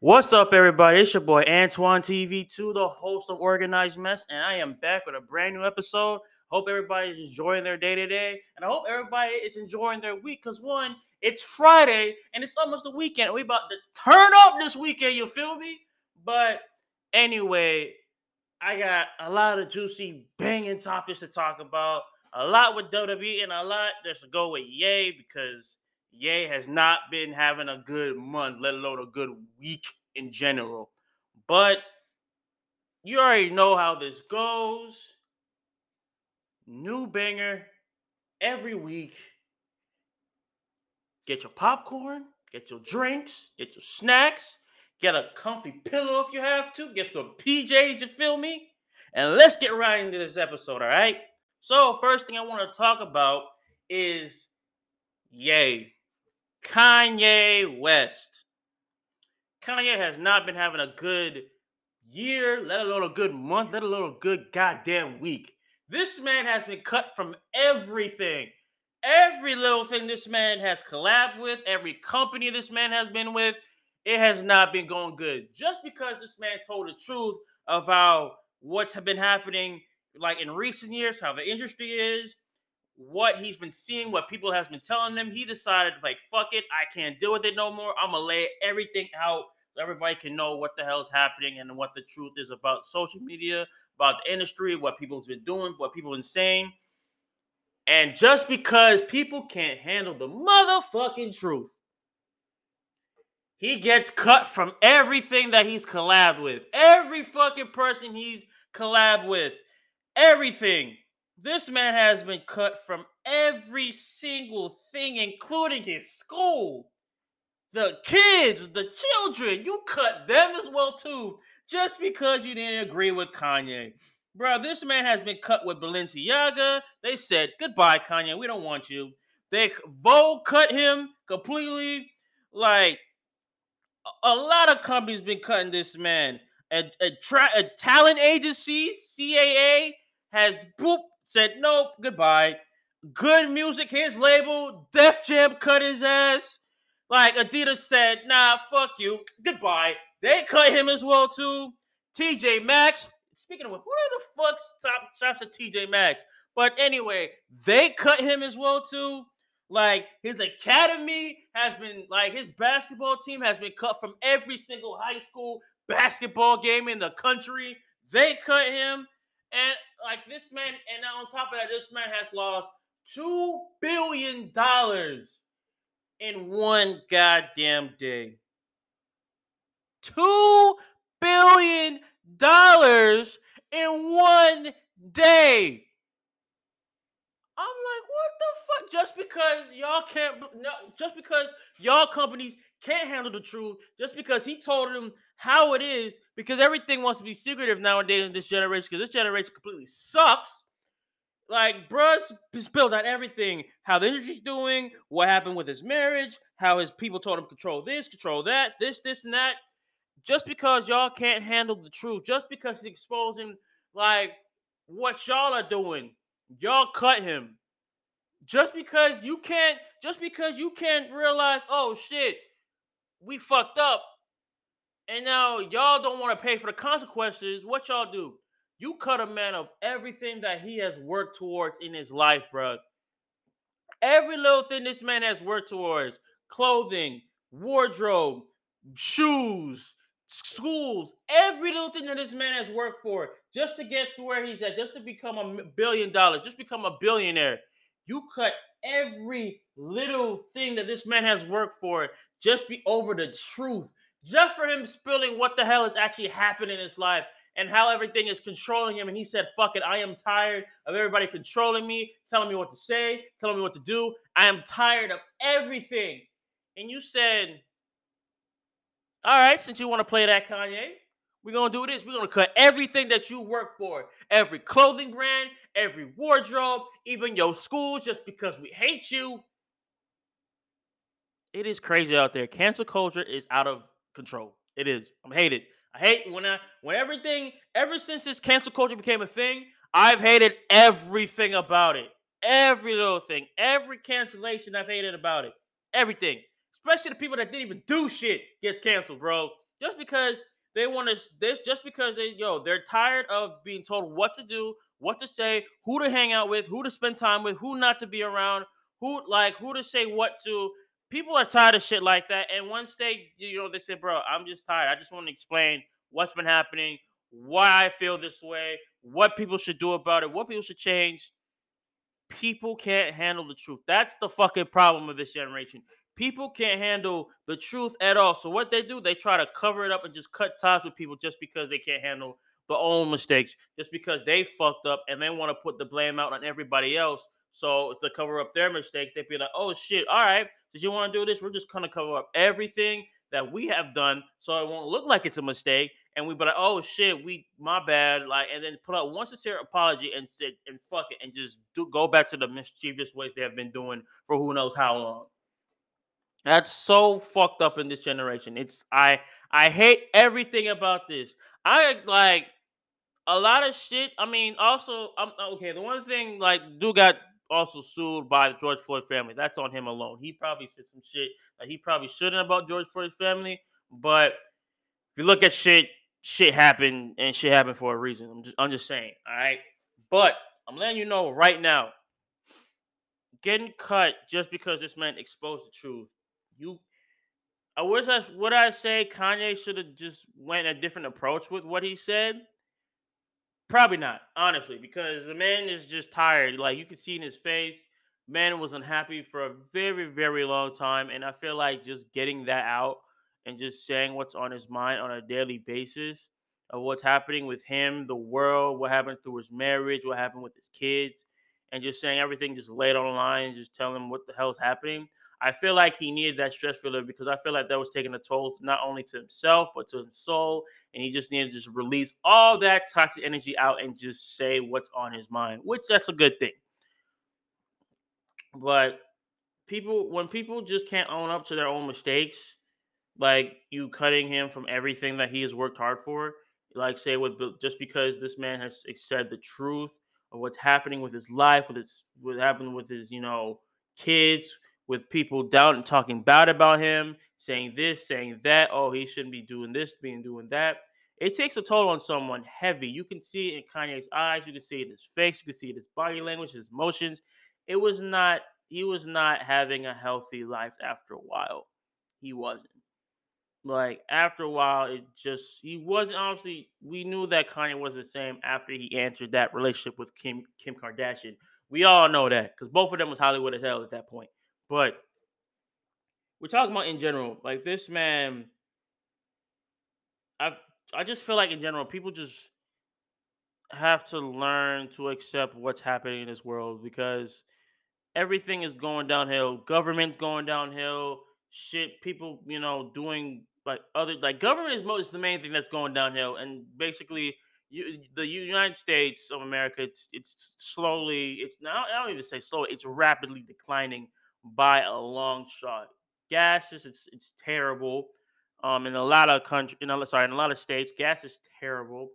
What's up, everybody? It's your boy Antoine TV2, the host of Organized Mess, and I am back with a brand new episode. Hope everybody's enjoying their day today, and I hope everybody is enjoying their week. Cause one, it's Friday and it's almost the weekend. We about to turn up this weekend. You feel me? But anyway, I got a lot of juicy, banging topics to talk about. A lot with WWE and a lot to go with Ye because Ye has not been having a good month, let alone a good week in general. But you already know how this goes. New banger every week. Get your popcorn, get your drinks, get your snacks, get a comfy pillow if you have to, get some PJs, you feel me? And let's get right into this episode, all right? So, first thing I want to talk about is Ye. Kanye West. Kanye has not been having a good year, let alone a good month, let alone a good goddamn week. This man has been cut from everything. Every little thing this man has collabed with, every company this man has been with, it has not been going good. Just because this man told the truth how what's been happening like in recent years, how the industry is, what he's been seeing, what people has been telling him, he decided like fuck it, I can't deal with it no more. I'm gonna lay everything out so everybody can know what the hell's happening and what the truth is about social media, about the industry, what people's been doing, what people been saying. And just because people can't handle the motherfucking truth, he gets cut from everything that he's collabed with. Every fucking person he's collabed with. Everything. This man has been cut from every single thing, including his school. The kids, the children, you cut them as well too, just because you didn't agree with Kanye. Bro, this man has been cut with Balenciaga. They said, goodbye, Kanye. We don't want you. They Vogue cut him completely. Like a, lot of companies been cutting this man. A, a, tra- a talent agency, CAA, has boop said nope, goodbye. Good music, his label, Def Jam cut his ass. Like Adidas said, nah, fuck you, goodbye. They cut him as well too. TJ Maxx. Speaking of who the fuck stop stops at TJ Maxx? But anyway, they cut him as well too. Like his academy has been like his basketball team has been cut from every single high school basketball game in the country. They cut him. And like this man, and on top of that, this man has lost two billion dollars in one goddamn day. Two billion dollars in one day. I'm like, what the fuck? Just because y'all can't, no, just because y'all companies can't handle the truth, just because he told them how it is because everything wants to be secretive nowadays in this generation because this generation completely sucks. Like, bruh spilled out everything how the industry's doing, what happened with his marriage, how his people told him control this, control that, this, this, and that. Just because y'all can't handle the truth, just because he's exposing like what y'all are doing, y'all cut him. Just because you can't, just because you can't realize, oh shit, we fucked up and now y'all don't want to pay for the consequences. What y'all do? You cut a man of everything that he has worked towards in his life, bro. Every little thing this man has worked towards clothing, wardrobe, shoes, schools, every little thing that this man has worked for just to get to where he's at, just to become a billion dollars, just become a billionaire. You cut every little thing that this man has worked for just be over the truth just for him spilling what the hell is actually happening in his life and how everything is controlling him. And he said, Fuck it, I am tired of everybody controlling me, telling me what to say, telling me what to do. I am tired of everything. And you said, All right, since you want to play that, Kanye, we're going to do this. We're going to cut everything that you work for every clothing brand, every wardrobe, even your schools, just because we hate you. It is crazy out there. Cancel culture is out of control. It is. I'm hated. I hate when I when everything ever since this cancel culture became a thing, I've hated everything about it. Every little thing, every cancellation I've hated about it. Everything. Especially the people that didn't even do shit gets canceled, bro. just because they want to this just because they yo they're tired of being told what to do, what to say, who to hang out with, who to spend time with, who not to be around, who like who to say what to. People are tired of shit like that, and once they you know they say, bro, I'm just tired. I just want to explain what's been happening, why I feel this way, what people should do about it, what people should change. People can't handle the truth. That's the fucking problem of this generation. People can't handle the truth at all. So what they do, they try to cover it up and just cut ties with people just because they can't handle their own mistakes, just because they fucked up and they want to put the blame out on everybody else. So to cover up their mistakes, they'd be like, "Oh shit, all right, did you want to do this? We're just gonna cover up everything that we have done, so it won't look like it's a mistake." And we be like, "Oh shit, we my bad," like, and then put out one sincere apology and sit and fuck it and just do go back to the mischievous ways they have been doing for who knows how long. That's so fucked up in this generation. It's I I hate everything about this. I like a lot of shit. I mean, also, I'm okay. The one thing, like, dude got also sued by the George Floyd family. That's on him alone. He probably said some shit that he probably shouldn't about George Floyd's family. But if you look at shit, shit happened and shit happened for a reason. I'm just, I'm just saying. All right. But I'm letting you know right now, getting cut just because this man exposed the truth. You, I wish I would I say Kanye should have just went a different approach with what he said. Probably not, honestly, because the man is just tired. Like you can see in his face, man was unhappy for a very, very long time, and I feel like just getting that out and just saying what's on his mind on a daily basis of what's happening with him, the world, what happened through his marriage, what happened with his kids, and just saying everything just laid on the line, just telling him what the hell's happening. I feel like he needed that stress reliever because I feel like that was taking a toll not only to himself but to his soul, and he just needed to just release all that toxic energy out and just say what's on his mind, which that's a good thing. But people, when people just can't own up to their own mistakes, like you cutting him from everything that he has worked hard for, like say with just because this man has said the truth of what's happening with his life, with his what happened with his you know kids with people doubting, talking bad about him, saying this, saying that. Oh, he shouldn't be doing this, being doing that. It takes a toll on someone heavy. You can see it in Kanye's eyes. You can see it in his face. You can see it in his body language, his emotions. It was not. He was not having a healthy life after a while. He wasn't. Like after a while, it just he wasn't. Obviously, we knew that Kanye was the same after he answered that relationship with Kim Kim Kardashian. We all know that because both of them was Hollywood as hell at that point. But we're talking about in general, like this man. I I just feel like in general, people just have to learn to accept what's happening in this world because everything is going downhill. Government's going downhill. Shit, people, you know, doing like other like government is most the main thing that's going downhill, and basically you, the United States of America, it's it's slowly, it's now I don't even say slowly, it's rapidly declining by a long shot. Gas is it's it's terrible. Um, in a lot of country, in a, sorry, in a lot of states, gas is terrible.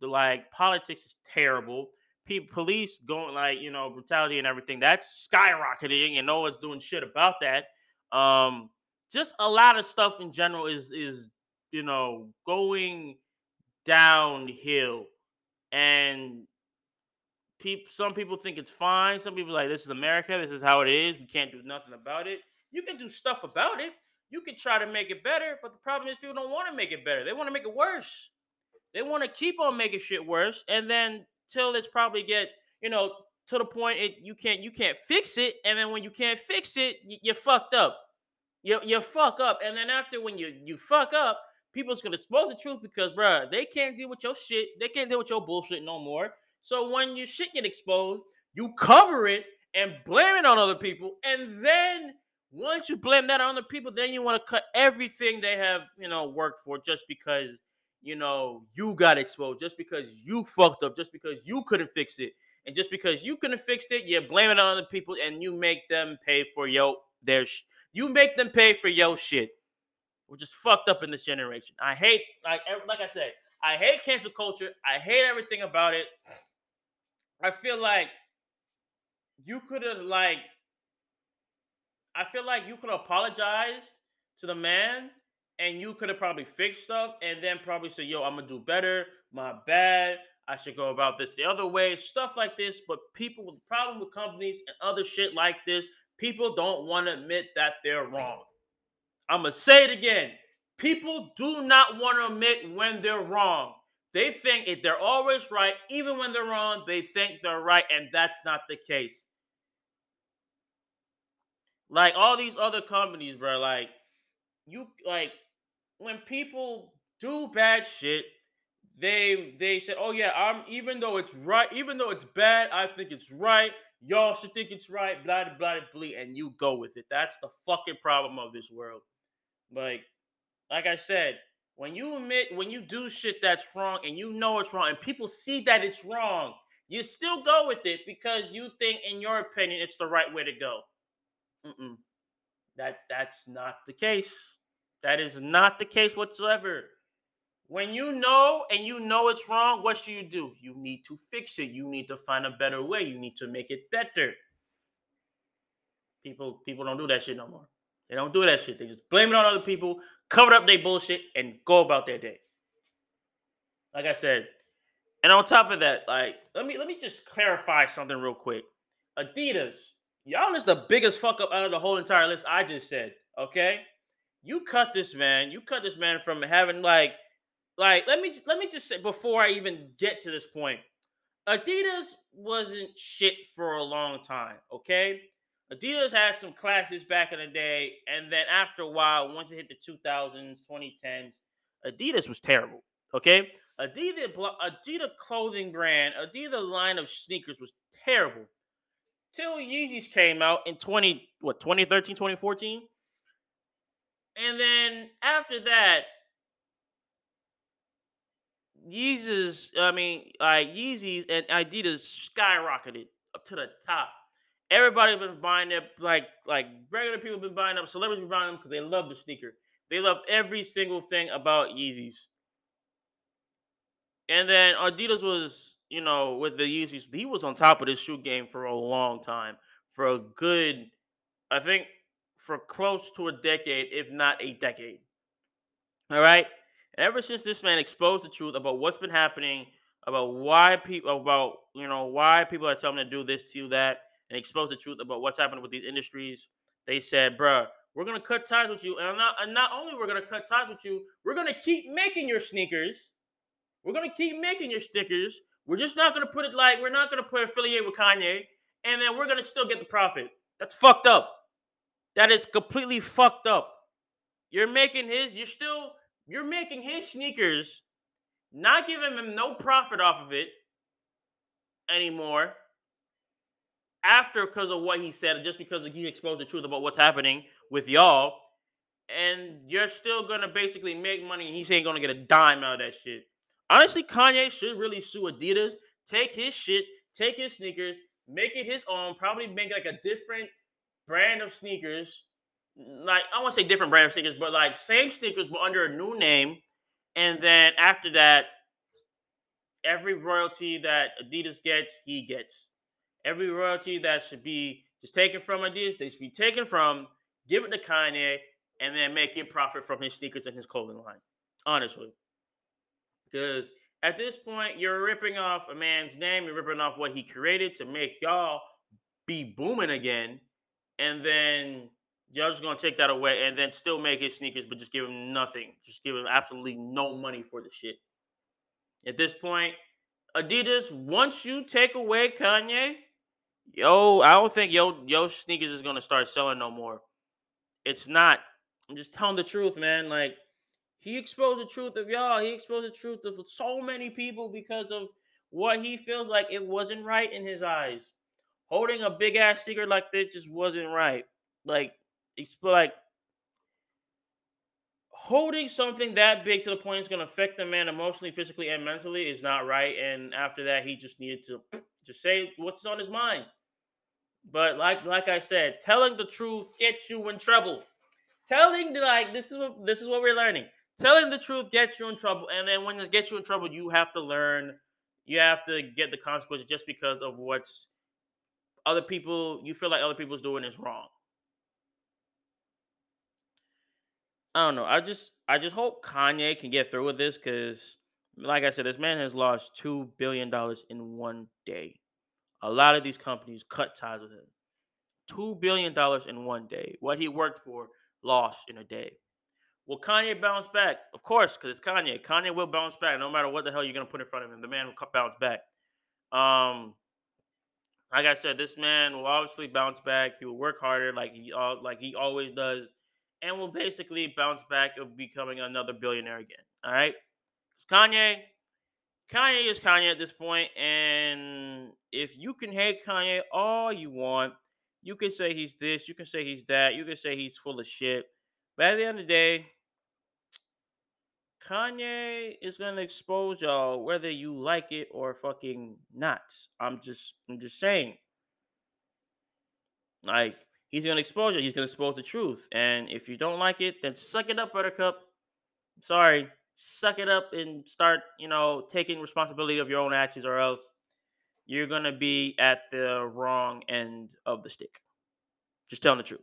The like politics is terrible. People, police going like you know brutality and everything that's skyrocketing, and no one's doing shit about that. Um, just a lot of stuff in general is is you know going downhill, and people some people think it's fine. Some people like this is America. This is how it is. We can't do nothing about it. You can do stuff about it. You can try to make it better, but the problem is people don't want to make it better. They want to make it worse. They want to keep on making shit worse, and then till it's probably get you know to the point it you can't you can't fix it, and then when you can't fix it, you, you're fucked up. You you fuck up, and then after when you you fuck up, people's gonna expose the truth because bruh, they can't deal with your shit. They can't deal with your bullshit no more. So when your shit get exposed, you cover it and blame it on other people, and then once you blame that on other people, then you want to cut everything they have, you know, worked for just because you know you got exposed, just because you fucked up, just because you couldn't fix it, and just because you couldn't fix it, you blame it on other people, and you make them pay for yo their sh- you make them pay for your shit, We're just fucked up in this generation. I hate like like I said, I hate cancel culture. I hate everything about it. I feel like you could have like I feel like you could have apologized to the man and you could have probably fixed stuff and then probably said, "Yo, I'm gonna do better. My bad. I should go about this the other way." Stuff like this. But people with problem with companies and other shit like this, people don't want to admit that they're wrong. I'm gonna say it again. People do not want to admit when they're wrong. They think if they're always right, even when they're wrong, they think they're right, and that's not the case. Like all these other companies, bro. Like you, like when people do bad shit, they they say, "Oh yeah, I'm." Even though it's right, even though it's bad, I think it's right. Y'all should think it's right. Blah blah blah blah, and you go with it. That's the fucking problem of this world. Like, like I said, when you admit when you do shit that's wrong and you know it's wrong, and people see that it's wrong, you still go with it because you think, in your opinion, it's the right way to go. Mm-mm. That that's not the case. That is not the case whatsoever. When you know and you know it's wrong, what should you do? You need to fix it. You need to find a better way. You need to make it better. People people don't do that shit no more. They don't do that shit. They just blame it on other people, cover up their bullshit, and go about their day. Like I said, and on top of that, like let me let me just clarify something real quick. Adidas Y'all is the biggest fuck up out of the whole entire list I just said. Okay, you cut this man. You cut this man from having like, like let me let me just say before I even get to this point, Adidas wasn't shit for a long time. Okay, Adidas had some classes back in the day, and then after a while, once it hit the 2000s, 2010s, Adidas was terrible. Okay, Adidas Adidas clothing brand, Adidas line of sneakers was terrible. Till Yeezys came out in 20 what 2013 2014 and then after that Yeezys I mean like Yeezys and Adidas skyrocketed up to the top everybody been buying them like like regular people been buying them celebrities been buying them because they love the sneaker they love every single thing about Yeezys and then Adidas was you know, with the Yeezys, he was on top of this shoe game for a long time, for a good, I think, for close to a decade, if not a decade. All right. And ever since this man exposed the truth about what's been happening, about why people, about you know, why people are telling him to do this, to that, and expose the truth about what's happening with these industries, they said, "Bruh, we're gonna cut ties with you, and not, and not only we're gonna cut ties with you, we're gonna keep making your sneakers." We're gonna keep making your stickers, we're just not gonna put it like we're not gonna put affiliate with Kanye, and then we're gonna still get the profit. That's fucked up. That is completely fucked up. You're making his, you're still, you're making his sneakers, not giving him no profit off of it anymore. After because of what he said, just because he exposed the truth about what's happening with y'all, and you're still gonna basically make money, and he ain't gonna get a dime out of that shit. Honestly, Kanye should really sue Adidas, take his shit, take his sneakers, make it his own, probably make like a different brand of sneakers. Like I want to say different brand of sneakers, but like same sneakers but under a new name. And then after that, every royalty that Adidas gets, he gets. Every royalty that should be just taken from Adidas, they should be taken from, give it to Kanye, and then make him profit from his sneakers and his clothing line. Honestly. Because at this point, you're ripping off a man's name, you're ripping off what he created to make y'all be booming again. And then y'all just gonna take that away and then still make his sneakers, but just give him nothing. Just give him absolutely no money for the shit. At this point, Adidas, once you take away Kanye, yo, I don't think yo yo sneakers is gonna start selling no more. It's not. I'm just telling the truth, man. Like he exposed the truth of y'all. He exposed the truth of so many people because of what he feels like it wasn't right in his eyes. Holding a big ass secret like this just wasn't right. Like, it's like holding something that big to the point it's going to affect the man emotionally, physically, and mentally is not right. And after that, he just needed to just say what's on his mind. But like like I said, telling the truth gets you in trouble. Telling the, like this is what this is what we're learning telling the truth gets you in trouble, and then when it gets you in trouble, you have to learn. You have to get the consequences just because of what's other people. You feel like other people's doing is wrong. I don't know. I just I just hope Kanye can get through with this because, like I said, this man has lost two billion dollars in one day. A lot of these companies cut ties with him. Two billion dollars in one day. What he worked for lost in a day. Will Kanye bounce back? Of course, because it's Kanye. Kanye will bounce back no matter what the hell you're gonna put in front of him. The man will bounce back. Um, like I said, this man will obviously bounce back. He will work harder, like he like he always does, and will basically bounce back of becoming another billionaire again. All right, Kanye. Kanye is Kanye at this point, and if you can hate Kanye all you want, you can say he's this, you can say he's that, you can say he's full of shit. But at the end of the day, Kanye is gonna expose y'all whether you like it or fucking not. I'm just I'm just saying. Like he's gonna expose you. He's gonna expose the truth. And if you don't like it, then suck it up, Buttercup. Sorry, suck it up and start, you know, taking responsibility of your own actions, or else you're gonna be at the wrong end of the stick. Just telling the truth.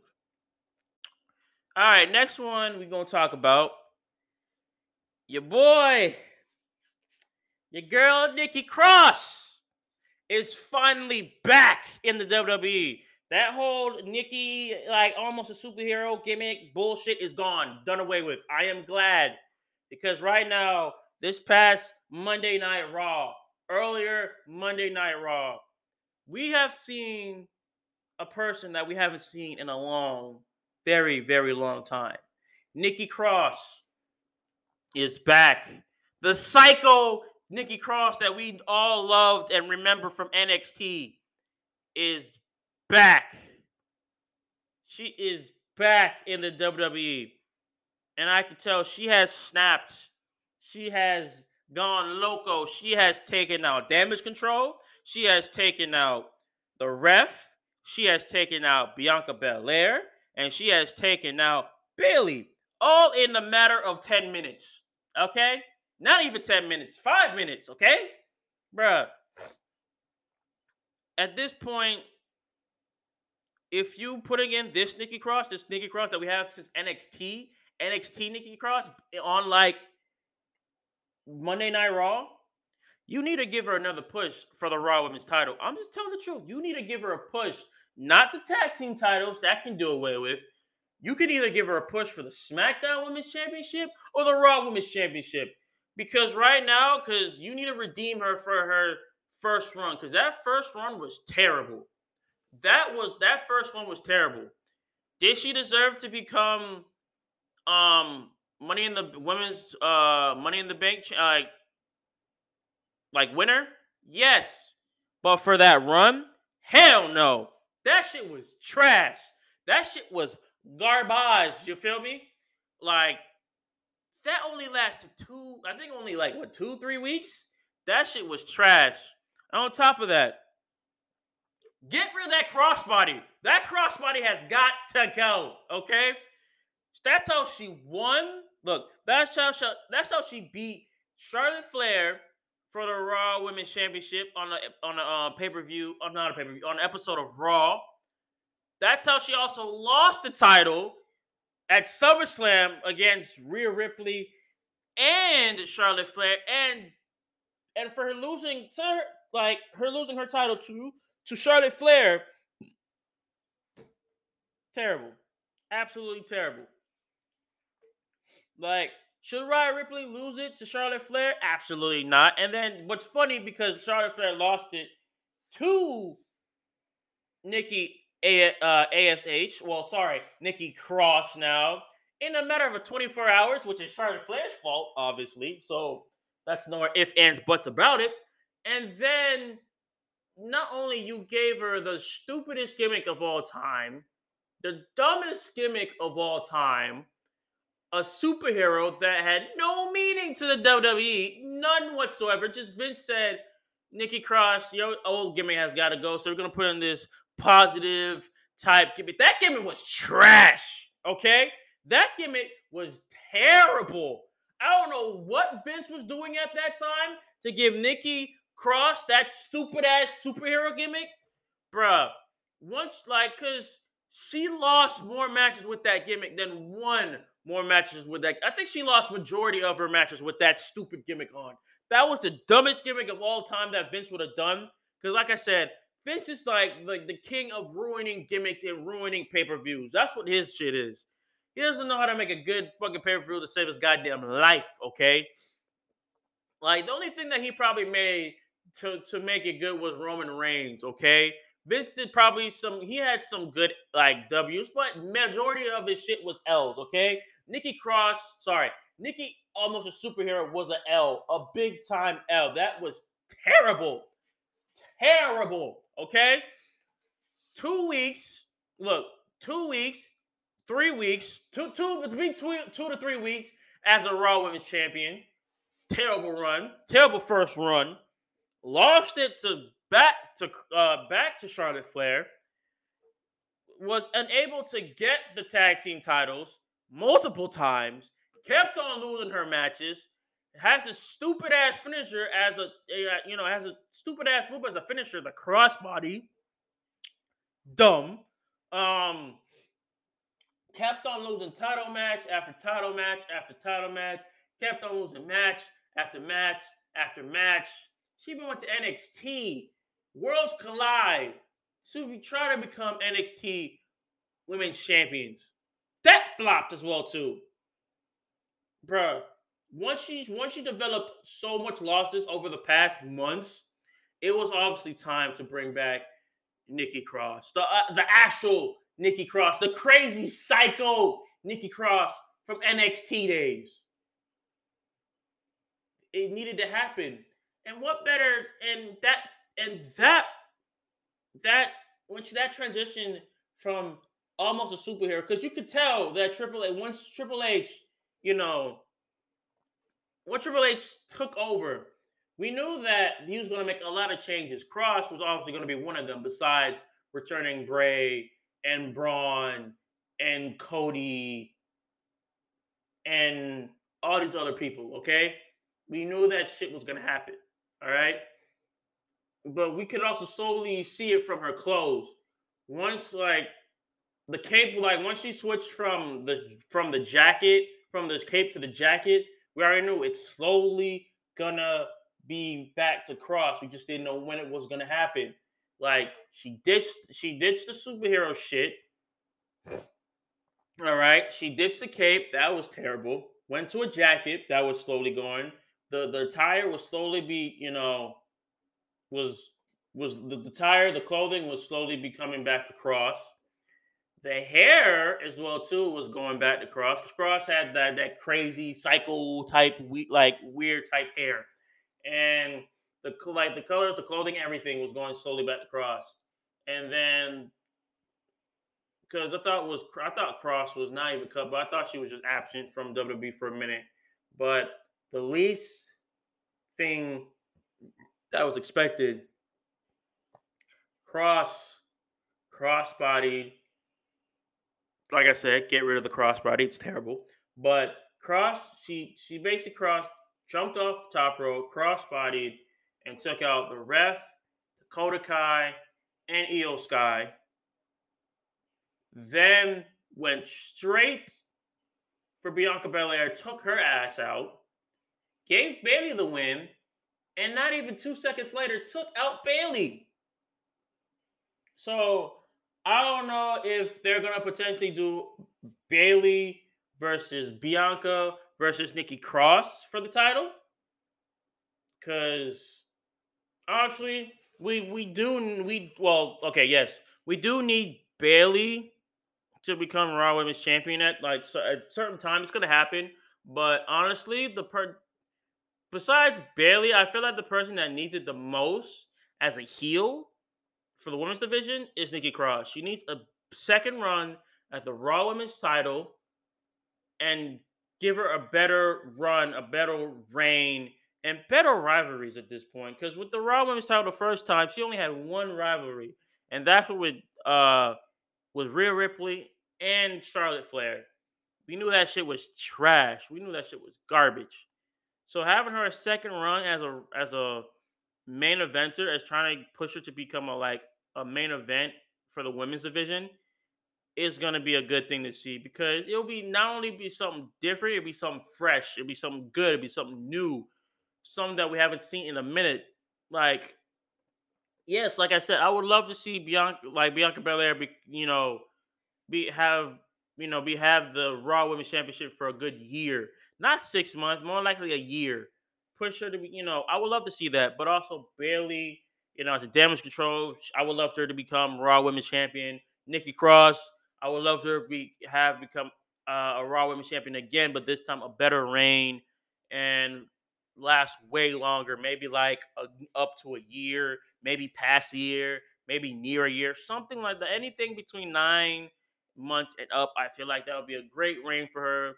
All right, next one we're gonna talk about your boy, your girl Nikki Cross is finally back in the WWE. That whole Nikki, like almost a superhero gimmick bullshit is gone, done away with. I am glad because right now, this past Monday Night Raw, earlier Monday Night Raw, we have seen a person that we haven't seen in a long, very, very long time. Nikki Cross is back. The psycho Nikki Cross that we all loved and remember from NXT is back. She is back in the WWE. And I can tell she has snapped. She has gone loco. She has taken out damage control. She has taken out the ref. She has taken out Bianca Belair. And she has taken out Bayley. All in the matter of 10 minutes. Okay? Not even 10 minutes, five minutes, okay? Bruh. At this point, if you putting in this Nikki Cross, this Nikki Cross that we have since NXT, NXT Nikki Cross on like Monday Night Raw, you need to give her another push for the Raw Women's title. I'm just telling the truth. You need to give her a push, not the tag team titles that can do away with. You could either give her a push for the SmackDown Women's Championship or the Raw Women's Championship. Because right now, because you need to redeem her for her first run. Because that first run was terrible. That was that first one was terrible. Did she deserve to become um money in the women's uh money in the bank uh, like winner? Yes. But for that run, hell no. That shit was trash. That shit was garbage. You feel me? Like that only lasted two, I think only like what two, three weeks. That shit was trash. And on top of that, get rid of that crossbody. That crossbody has got to go. Okay, that's how she won. Look, that's how she, that's how she beat Charlotte Flair for the Raw Women's Championship on the on a uh, pay per view, or not a pay per view, on an episode of Raw. That's how she also lost the title at SummerSlam against Rhea Ripley and Charlotte Flair, and and for her losing to her, like her losing her title to to Charlotte Flair, terrible, absolutely terrible. Like, should Rhea Ripley lose it to Charlotte Flair? Absolutely not. And then what's funny because Charlotte Flair lost it to Nikki a- uh, ASH. Well, sorry, Nikki Cross now in a matter of a 24 hours, which is Charlotte Flair's fault, obviously. So that's no if, ands, buts about it. And then not only you gave her the stupidest gimmick of all time, the dumbest gimmick of all time, a superhero that had no meaning to the WWE, none whatsoever. Just Vince said, Nikki Cross, your old gimmick has got to go. So we're gonna put in this positive type gimmick. That gimmick was trash. Okay, that gimmick was terrible. I don't know what Vince was doing at that time to give Nikki Cross that stupid ass superhero gimmick, bruh. Once like, cause she lost more matches with that gimmick than won more matches with that. I think she lost majority of her matches with that stupid gimmick on. That was the dumbest gimmick of all time that Vince would have done. Because, like I said, Vince is like like the king of ruining gimmicks and ruining pay per views. That's what his shit is. He doesn't know how to make a good fucking pay per view to save his goddamn life. Okay. Like the only thing that he probably made to to make it good was Roman Reigns. Okay. Vince did probably some. He had some good like W's, but majority of his shit was L's. Okay. Nikki Cross, sorry, Nikki almost a superhero was an L, a big time L. That was terrible, terrible. Okay. Two weeks. Look, two weeks, three weeks, two two between two, two to three weeks as a Raw Women's Champion. Terrible run, terrible first run. Lost it to back to uh, back to Charlotte Flair. Was unable to get the tag team titles multiple times. Kept on losing her matches. Has a stupid ass finisher as a, you know has a stupid ass move as a finisher, the crossbody. Dumb. Um, kept on losing title match after title match after title match. Kept on losing match after match after match. She even went to NXT. Worlds collide. to we try to become NXT Women's Champions. That flopped as well too, bruh. Once she once she developed so much losses over the past months, it was obviously time to bring back Nikki Cross, the uh, the actual Nikki Cross, the crazy psycho Nikki Cross from NXT days. It needed to happen. And what better and that and that that when that transition from almost a superhero, because you could tell that Triple H once Triple H, you know, when Triple H took over, we knew that he was going to make a lot of changes. Cross was obviously going to be one of them, besides returning Bray and Braun and Cody and all these other people. Okay, we knew that shit was going to happen. All right. But we could also solely see it from her clothes. Once like the cape, like once she switched from the from the jacket, from the cape to the jacket, we already knew it's slowly gonna be back to cross. We just didn't know when it was gonna happen. Like she ditched she ditched the superhero shit. All right, she ditched the cape. That was terrible. Went to a jacket. That was slowly going the the tire was slowly be you know was was the, the tire the clothing was slowly becoming back to cross the hair as well too was going back to cross because cross had that that crazy cycle type we, like weird type hair. And the like the colors the clothing everything was going slowly back to cross. And then because I thought was I thought Cross was not even cut, but I thought she was just absent from WWE for a minute. But the least thing that was expected. Cross cross crossbody like i said get rid of the crossbody it's terrible but cross she she basically crossed jumped off the top rope crossbodied and took out the ref dakota kai and Iyo Sky then went straight for bianca belair took her ass out gave Bayley the win, and not even two seconds later took out Bayley. So I don't know if they're gonna potentially do Bayley versus Bianca versus Nikki Cross for the title. Cause honestly, we we do we well okay yes we do need Bayley to become Raw Women's Champion at like so at certain time it's gonna happen. But honestly, the per besides Bayley, I feel like the person that needs it the most as a heel for the women's division is Nikki Cross. She needs a second run at the Raw Women's title and give her a better run, a better reign, and better rivalries at this point. Because with the Raw Women's title the first time, she only had one rivalry, and that's what with uh with Rhea Ripley and Charlotte Flair. We knew that shit was trash. We knew that shit was garbage. So having her a second run as a as a main eventer, as trying to push her to become a like a main event for the women's division, is gonna be a good thing to see because it'll be not only be something different, it'll be something fresh, it'll be something good, it'll be something new, something that we haven't seen in a minute. Like, yes, like I said, I would love to see Bianca, like Bianca Belair, be you know, be have you know be have the Raw Women's Championship for a good year, not six months, more likely a year. Push her to be, you know, I would love to see that, but also Bayley, you know, it's damage control. I would love her to become Raw Women's Champion. Nikki Cross, I would love her to be have become uh, a Raw Women's Champion again, but this time a better reign and last way longer. Maybe like a, up to a year, maybe past a year, maybe near a year, something like that. Anything between nine months and up, I feel like that would be a great reign for her.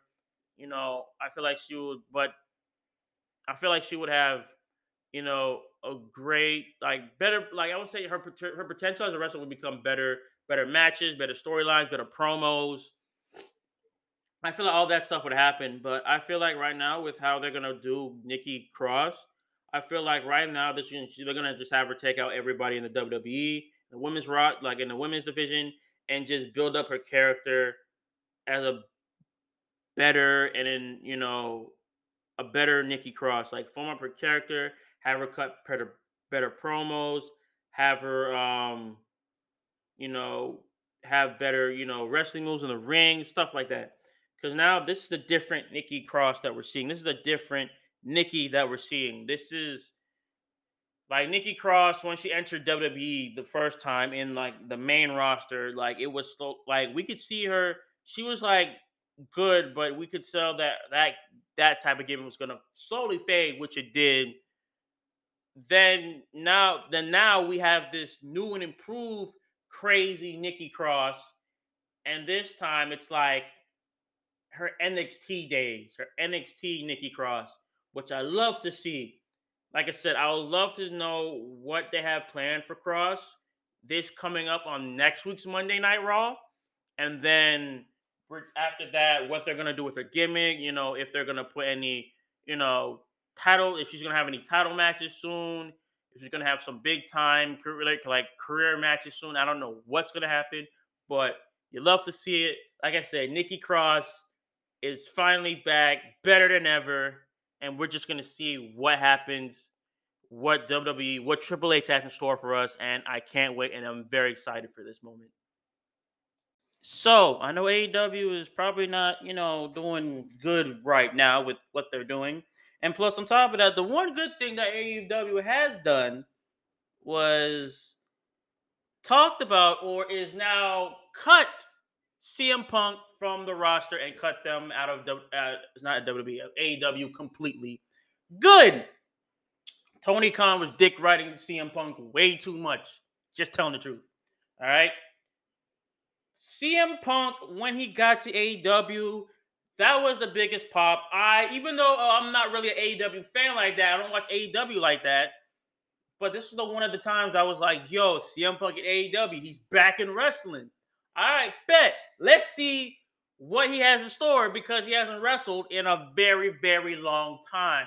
You know, I feel like she would, but I feel like she would have, you know, a great like better like I would say her her potential as a wrestler would become better better matches, better storylines, better promos. I feel like all that stuff would happen, but I feel like right now with how they're gonna do Nikki Cross, I feel like right now this they're gonna just have her take out everybody in the WWE, the women's rock, like in the women's division, and just build up her character as a better and then you know a better Nikki Cross, like form up her character, have her cut better better promos, have her um you know, have better, you know, wrestling moves in the ring, stuff like that. Because now this is a different Nikki Cross that we're seeing. This is a different Nikki that we're seeing. This is like Nikki Cross when she entered WWE the first time in like the main roster. Like it was so like we could see her. She was like good, but we could tell that that that type of gimmick was gonna slowly fade, which it did. Then now, then now we have this new and improved crazy Nikki Cross. And this time it's like her NXT days, her NXT Nikki Cross, which I love to see. Like I said, I would love to know what they have planned for Cross. This coming up on next week's Monday Night Raw. And then after that, what they're gonna do with her gimmick, you know, if they're gonna put any, you know, title, if she's gonna have any title matches soon, if she's gonna have some big time like like career matches soon. I don't know what's gonna happen, but you love to see it. Like I said, Nikki Cross is finally back, better than ever, and we're just gonna see what happens, what WWE, what Triple H has in store for us, and I can't wait, and I'm very excited for this moment. So I know AEW is probably not, you know, doing good right now with what they're doing. And plus, on top of that, the one good thing that AEW has done was talked about or is now cut CM Punk from the roster and cut them out of uh, it's not WWE AEW completely. Good. Tony Khan was dick riding CM Punk way too much. Just telling the truth. All right. CM Punk when he got to AEW that was the biggest pop. I even though uh, I'm not really an AEW fan like that, I don't watch AEW like that. But this is the one of the times I was like, "Yo, CM Punk at AEW, he's back in wrestling." All right, bet. Let's see what he has in store because he hasn't wrestled in a very, very long time.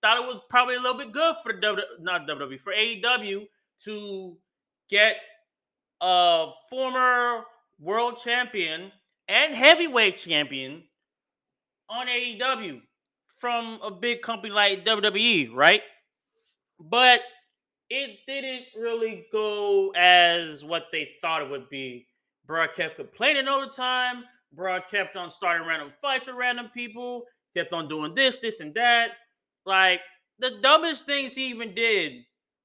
Thought it was probably a little bit good for the w, not WWE for AEW to get a former world champion and heavyweight champion on AEW from a big company like WWE, right? But it didn't really go as what they thought it would be. Bro kept complaining all the time. Bro kept on starting random fights with random people, kept on doing this, this, and that. Like the dumbest things he even did.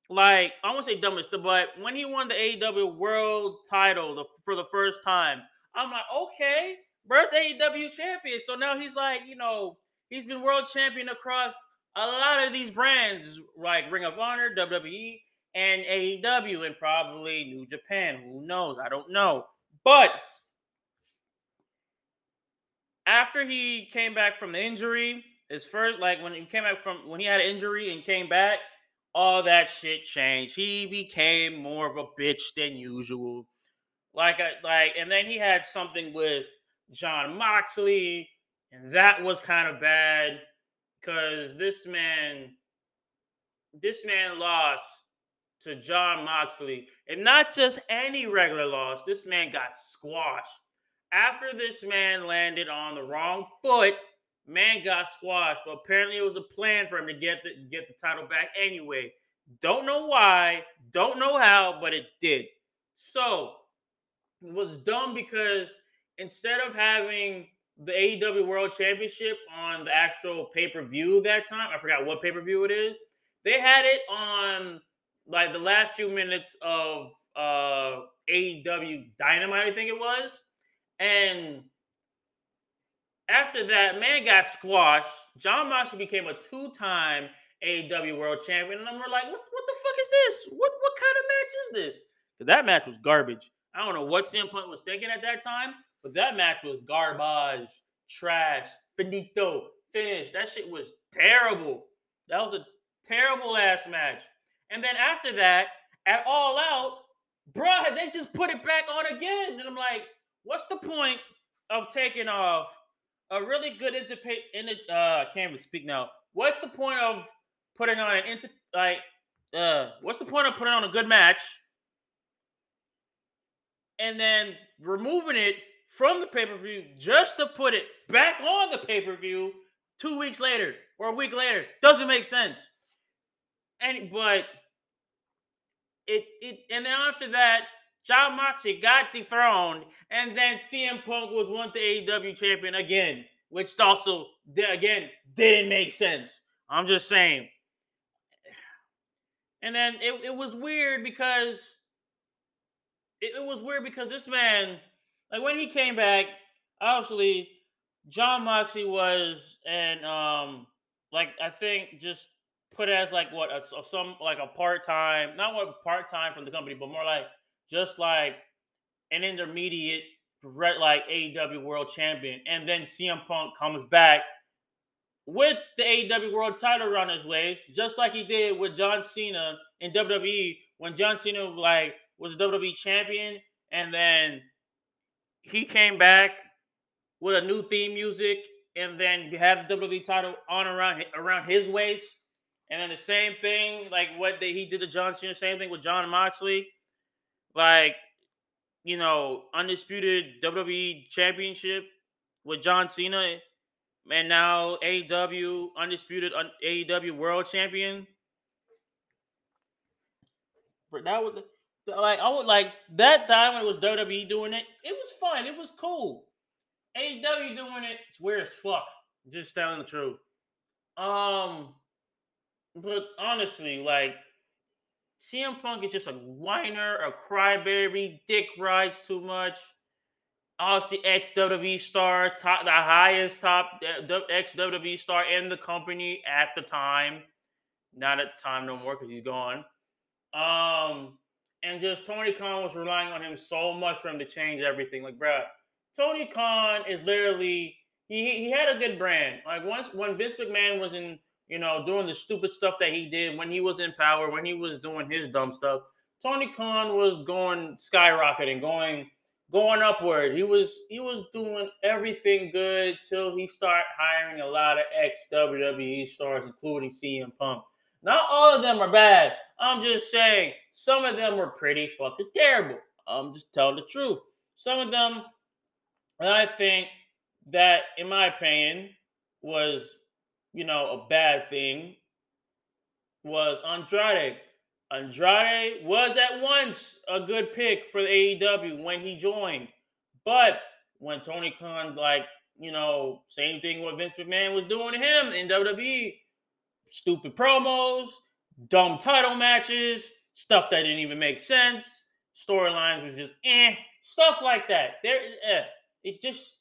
Like, I won't say dumbest, but when he won the AEW world title for the first time, I'm like, okay, Bro's AEW champion. So now he's like, you know, he's been world champion across a lot of these brands like Ring of Honor, WWE, and AEW, and probably New Japan. Who knows? I don't know. But after he came back from the injury, his first, like when he came back from when he had an injury and came back, all that shit changed. He became more of a bitch than usual. Like, uh, like, and then he had something with Jon Moxley, and that was kind of bad because this man, this man lost to Jon Moxley, and not just any regular loss. This man got squashed. after this man landed on the wrong foot, man got squashed. But apparently, it was a plan for him to get the get the title back anyway. Don't know why, don't know how, but it did. So it was dumb because instead of having the AEW World Championship on the actual pay per view that time, I forgot what pay per view it is. They had it on like the last few minutes of uh AEW Dynamite, I think it was. And after that, man got squashed. Jon Moxley became a two-time AEW World Champion, and I'm like, what, what the fuck is this? What what kind of match is this? Because that match was garbage. I don't know what CM Punk was thinking at that time, but that match was garbage, trash, finito, finish. That shit was terrible. That was a terrible ass match. And then after that, at All Out, bruh, they just put it back on again. And I'm like, what's the point of taking off a really good independent? In uh, can't even speak now. What's the point of putting on an inter like? Uh, what's the point of putting on a good match and then removing it from the pay per view just to put it back on the pay per view two weeks later or a week later? Doesn't make sense. And but it it and then after that, Jon Moxley got dethroned, and then CM Punk was one the AEW champion again, which also again didn't make sense. I'm just saying. And then it, it was weird because it, it was weird because this man, like when he came back, obviously Jon Moxley was and um like I think just put as like what a, some like a part time, not what part time from the company, but more like just like an intermediate threat like AEW World Champion, and then CM Punk comes back with the AEW World Title around his waist, just like he did with John Cena in WWE when John Cena like was a WWE champion, and then he came back with a new theme music, and then you have the WWE title on around around his waist. And then the same thing, like what they, he did to John Cena, same thing with Jon Moxley. Like, you know, undisputed WWE championship with John Cena. And now AEW, undisputed AEW world champion. But that was like I would like that time when it was WWE doing it, it was fun. It was cool. AEW doing it, it's weird as fuck. Just telling the truth. Um, but honestly, like CM Punk is just a whiner, a crybaby, dick rides too much. Obviously, ex WWE star, top the highest top ex WWE star in the company at the time. Not at the time no more because he's gone. Um, and just Tony Khan was relying on him so much for him to change everything. Like, bruh, Tony Khan is literally he he had a good brand. Like once when Vince McMahon was in you know, doing the stupid stuff that he did when he was in power, when he was doing his dumb stuff. Tony Khan was going skyrocketing, going going upward. He was he was doing everything good till he started hiring a lot of ex WWE stars, including CM Punk. Not all of them are bad. I'm just saying some of them were pretty fucking terrible. I'm just telling the truth. Some of them, I think that, in my opinion, was you know, a bad thing was Andrade. Andrade was at once a good pick for the AEW when he joined. But when Tony Khan, like, you know, same thing what Vince McMahon was doing to him in WWE, stupid promos, dumb title matches, stuff that didn't even make sense, storylines was just eh, stuff like that. There, eh, it just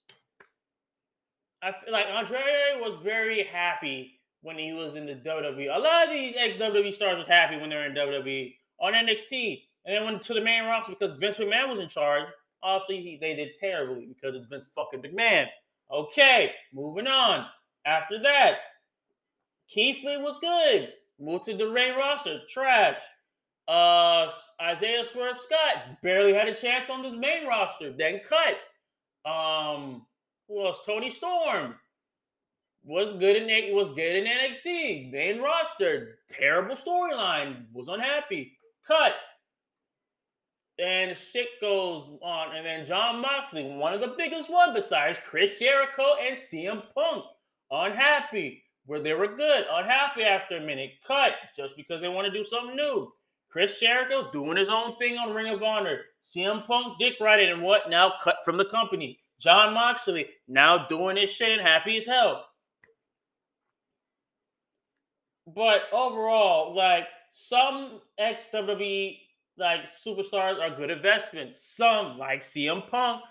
I feel like Andrade was very happy when he was in the WWE. A lot of these ex WWE stars was happy when they're in WWE on NXT, and then went to the main roster because Vince McMahon was in charge. Obviously, he, they did terribly because it's Vince fucking McMahon. Okay, moving on. After that, Keith Lee was good. Moved to the main roster, trash. Uh, Isaiah Swerve Scott barely had a chance on the main roster, then cut. Um, who else? Toni Storm was good in was good in NXT. Main roster, terrible storyline. Was unhappy. Cut. and shit goes on. And then Jon Moxley, one of the biggest one besides Chris Jericho and CM Punk, unhappy where they were good, unhappy after a minute, cut just because they want to do something new. Chris Jericho doing his own thing on Ring of Honor. CM Punk dick riding and what now cut from the company. Jon Moxley now doing his shit and happy as hell. But overall, like some ex WWE like superstars are good investments. Some, like CM Punk,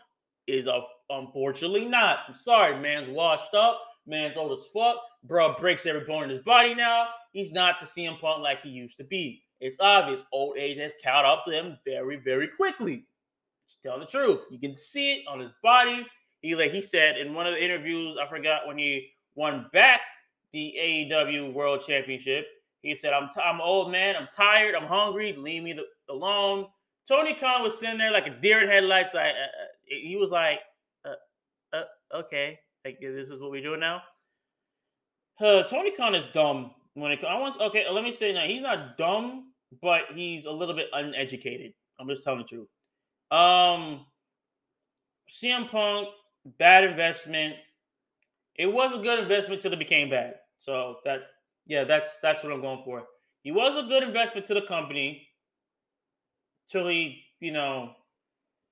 is a unfortunately not. I'm sorry, man's washed up. Man's old as fuck. Bro breaks every bone in his body now. He's not the CM Punk like he used to be. It's obvious old age has caught up to him very, very quickly. Just tell the truth. You can see it on his body. He like he said in one of the interviews, I forgot when he won back the AEW World Championship. He said, "I'm t- I'm old man. I'm tired. I'm hungry. Leave me the- alone." Tony Khan was sitting there like a deer in headlights. Like uh, uh he was like, uh, uh, "Okay, like this is what we're doing now." Tony Khan is dumb when it. comes. okay. Let me say now, he's not dumb, but he's a little bit uneducated. I'm just telling the truth. Um, CM Punk, bad investment. It was a good investment till it became bad. So that yeah, that's that's what I'm going for. He was a good investment to the company till he, you know,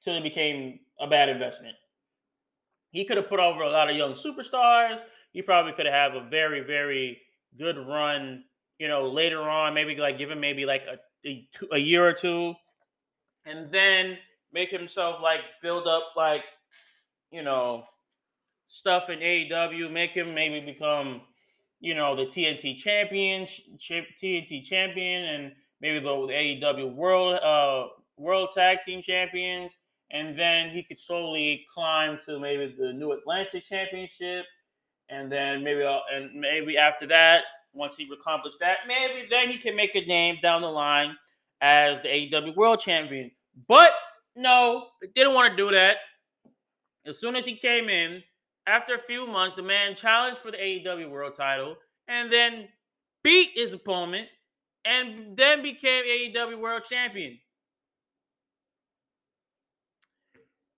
till it became a bad investment. He could have put over a lot of young superstars. He probably could have a very, very good run, you know, later on, maybe like give him maybe like a, a, a year or two, and then make himself like build up like, you know, stuff in AEW, make him maybe become you know, the TNT champion, TNT champion, and maybe the, AEW World uh, World Tag Team champions, and then he could slowly climb to maybe the All-Atlantic Championship, and then maybe uh, and maybe after that, once he accomplished that, maybe then he can make a name down the line as the AEW World Champion. But no, didn't want to do that. As soon as he came in, after a few months, the man challenged for the AEW World Title and then beat his opponent and then became AEW World Champion.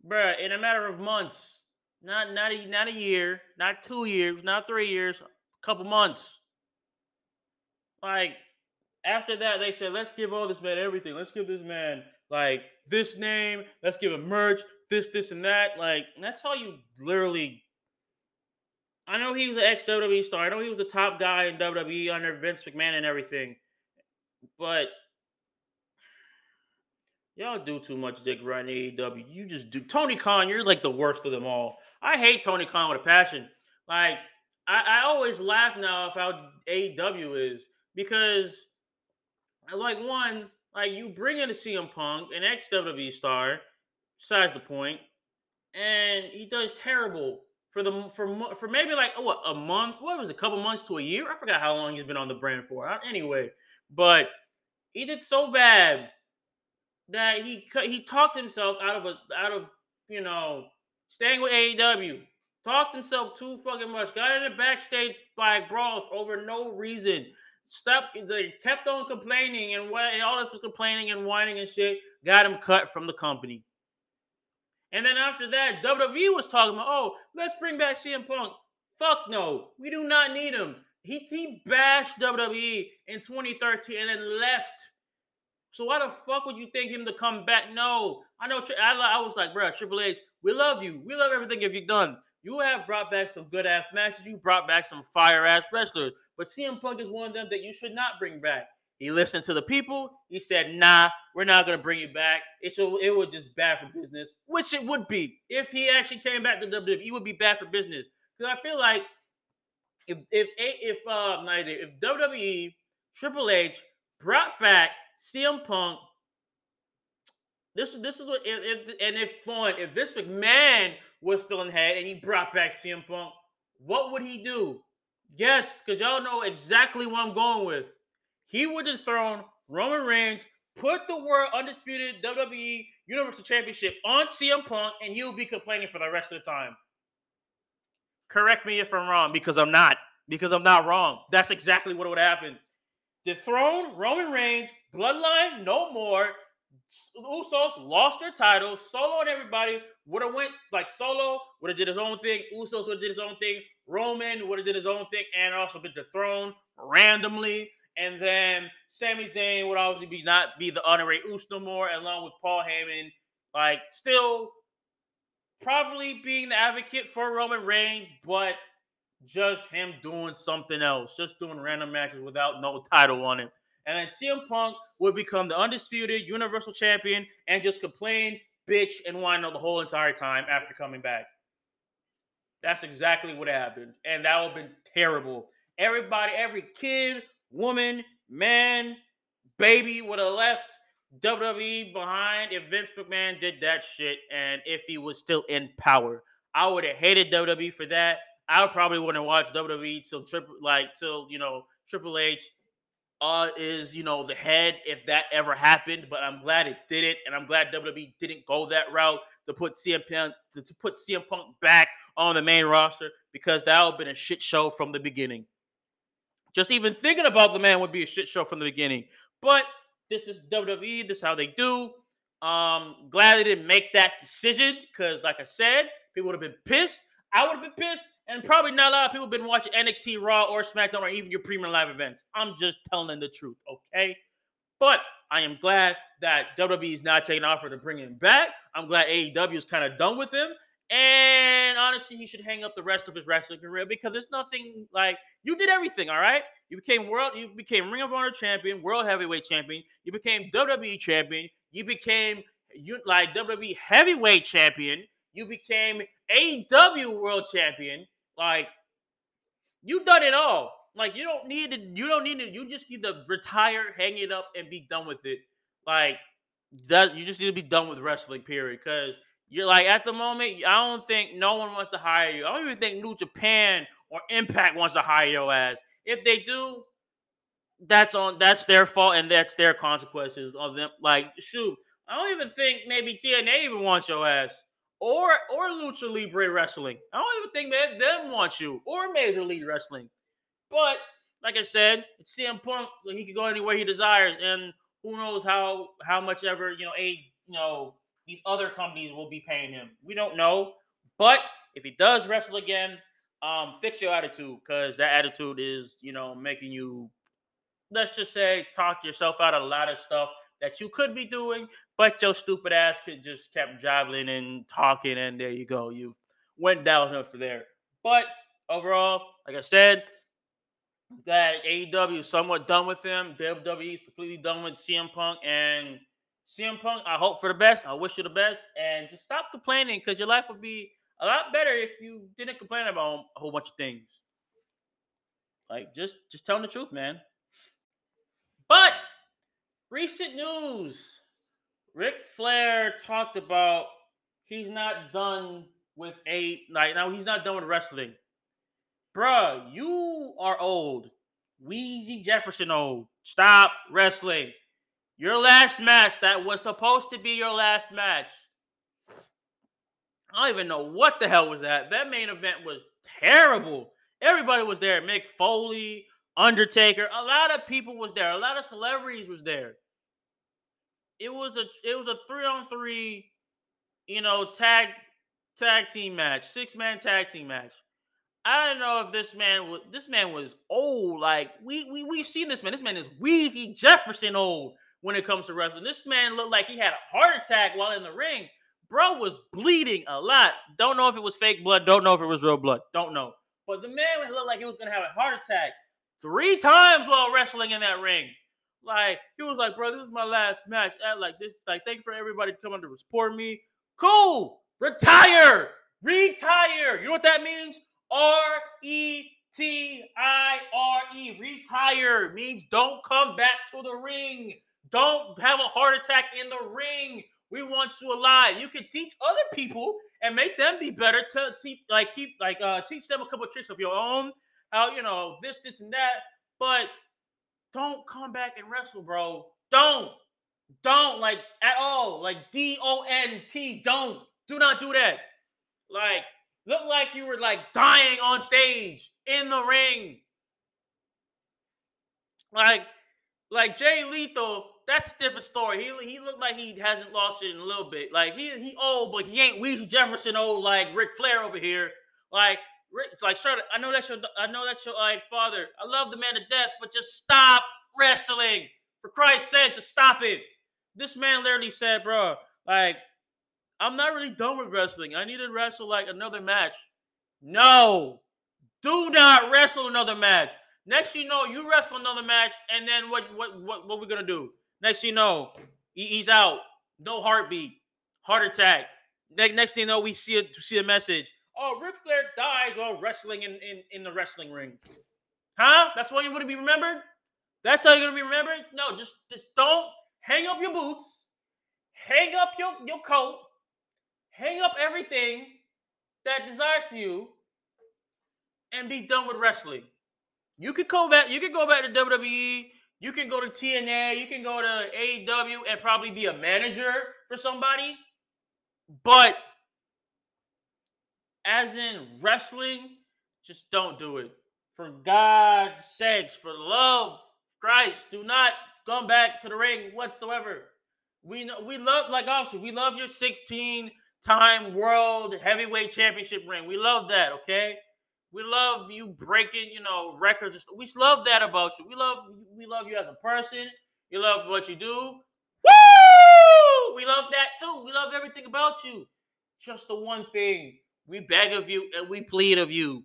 Bruh, in a matter of months, not not a, not a year, not two years, not three years, a couple months. Like after that, they said, "Let's give all this man everything. Let's give this man like this name. Let's give him merch, this, this, and that." Like that's how you literally I know he was an ex WWE star. I know he was the top guy in WWE under Vince McMahon and everything. But y'all do too much dick right AEW. You just do. Tony Khan, you're like the worst of them all. I hate Tony Khan with a passion. Like, I, I always laugh now of how AEW is because, like, one, like you bring in a CM Punk, an ex WWE star, besides the point, and he does terrible for the for for maybe like oh, what a month. What was it, a couple months to a year? I forgot how long he's been on the brand for. Anyway, but he did so bad that he he talked himself out of a out of you know staying with AEW. Talked himself too fucking much. Got in the backstage by brawls over no reason. Stopped. They kept on complaining and what all this was complaining and whining and shit. Got him cut from the company. And then after that, WWE was talking about, oh, let's bring back CM Punk. Fuck no, we do not need him. He, he bashed WWE in 2013 and then left. So why the fuck would you think him to come back? No, I know. I, I was like, bro, Triple H, we love you. We love everything you've done. You have brought back some good ass matches. You brought back some fire ass wrestlers. But CM Punk is one of them that you should not bring back. He listened to the people. He said, "Nah, we're not gonna bring you back. It's it would just bad for business, which it would be if he actually came back to WWE. It would be bad for business because I feel like if if if uh if WWE Triple H brought back CM Punk, this this is what if, if and if fun if Vince McMahon was still in head and he brought back CM Punk, what would he do? Yes, because y'all know exactly what I'm going with he would dethrone Roman Reigns, put the world undisputed WWE Universal Championship on CM Punk, and he'll be complaining for the rest of the time. Correct me if I'm wrong, because I'm not. Because I'm not wrong. That's exactly what would happen. Dethrone Roman Reigns, bloodline no more, Usos lost their titles. Solo and everybody would have went like Solo would have did his own thing. Usos would have did his own thing. Roman would have did his own thing and also been dethroned randomly. And then Sami Zayn would obviously be not be the honorary Us no more, along with Paul Heyman, like still probably being the advocate for Roman Reigns, but just him doing something else, just doing random matches without no title on it. And then CM Punk would become the undisputed Universal Champion and just complain, bitch, and whine the whole entire time after coming back. That's exactly what happened. And that would have been terrible. Everybody, every kid, woman, man, baby would have left WWE behind if Vince McMahon did that shit and if he was still in power. I would have hated WWE for that. I probably wouldn't watch WWE till triple like till you know Triple H uh is you know the head if that ever happened. But I'm glad it didn't, and I'm glad WWE didn't go that route to put CM Punk to, to put CM Punk back on the main roster because that would have been a shit show from the beginning. Just even thinking about the man would be a shit show from the beginning. But this, is WWE. This is how they do. Um, glad they didn't make that decision because, like I said, people would have been pissed. I would have been pissed, and probably not a lot of people have been watching NXT Raw or SmackDown or even your premium live events. I'm just telling the truth, okay? But I am glad that WWE is not taking offer to bring him back. I'm glad AEW is kind of done with him. And honestly, he should hang up the rest of his wrestling career because there's nothing like you did everything, all right? You became world, you became Ring of Honor champion, world heavyweight champion, you became WWE champion, you became you like WWE heavyweight champion, you became AEW world champion. Like you done it all. Like you don't need to, you don't need to, you just need to retire, hang it up, and be done with it. Like does you just need to be done with wrestling, period. Because you're like at the moment, I don't think no one wants to hire you. I don't even think New Japan or Impact wants to hire your ass. If they do, that's on that's their fault and that's their consequences of them. Like, shoot, I don't even think maybe TNA even wants your ass. Or or Lucha Libre Wrestling. I don't even think that them want you or Major League Wrestling. But like I said, it's CM Punk, so he can go anywhere he desires, and who knows how how much ever you know a you know these other companies will be paying him. We don't know, but if he does wrestle again, um, fix your attitude because that attitude is you know making you let's just say talk yourself out of a lot of stuff that you could be doing, but your stupid ass could just kept jabbling and talking, and there you go. You've went downhill for there. But overall, like I said, that AEW is somewhat done with him. WWE is completely done with CM Punk and CM Punk. I hope for the best. I wish you the best, and just stop complaining because your life would be a lot better if you didn't complain about a whole bunch of things. Like just just telling the truth, man. But recent news. Ric Flair talked about he's not done with a like now he's not done with wrestling. Bruh, you are old. Weezy Jefferson old. Stop wrestling. Your last match that was supposed to be your last match. I don't even know what the hell was that. That main event was terrible. Everybody was there. Mick Foley, Undertaker, a lot of people was there. A lot of celebrities was there. It was a it was a three on three, you know, tag tag team match, six man tag team match. I don't know if this man was this man was old. Like we we we've seen this man. This man is Weezy Jefferson old when it comes to wrestling. This man looked like he had a heart attack while in the ring. Bro was bleeding a lot. Don't know if it was fake blood. Don't know if it was real blood. Don't know. But the man looked like he was gonna have a heart attack three times while wrestling in that ring. Like he was like, bro, this is my last match. At like this, like thank you for everybody coming to support me. Cool. Retire. Retire. You know what that means? R E T I R E. Retire means don't come back to the ring. Don't have a heart attack in the ring. We want you alive. You can teach other people and make them be better to teach, like keep, like uh, teach them a couple of tricks of your own. How you know this, this, and that. But don't come back and wrestle, bro. Don't, don't like at all. Like D O N T. Don't. Do not do that. Like look like you were like dying on stage in the ring. Like, like Jay Lethal that's a different story. He he looked like he hasn't lost it in a little bit. Like he he old, but he ain't Weezy Jefferson old like Ric Flair over here. Like Ric, like sure, I know that's your I know that's your like father. I love the man to death, but just stop wrestling. For Christ's sake, to stop it. This man literally said, bro, like, I'm not really done with wrestling. I need to wrestle like another match. No, do not wrestle another match. Next, you know, you wrestle another match, and then what? What? What? What we gonna do? Next, you know, he, he's out. No heartbeat. Heart attack. Next, next thing you know, we see a see a message. Oh, Ric Flair dies while wrestling in, in, in the wrestling ring. Huh? That's why you want to be remembered? That's how you're gonna be remembered? No, just just don't hang up your boots, hang up your, your coat, hang up everything that desires for you, and be done with wrestling. You could go back. You could go back to WWE. You can go to TNA. You can go to AEW and probably be a manager for somebody. But as in wrestling, just don't do it. For God's sakes, for love, Christ, do not come back to the ring whatsoever. We know we love like obviously we love your 16 time world heavyweight championship ring. We love that, okay? We love you breaking, you know, records. We love that about you. We love we love you as a person. You love what you do. Woo! We love that too. We love everything about you. Just the one thing we beg of you and we plead of you.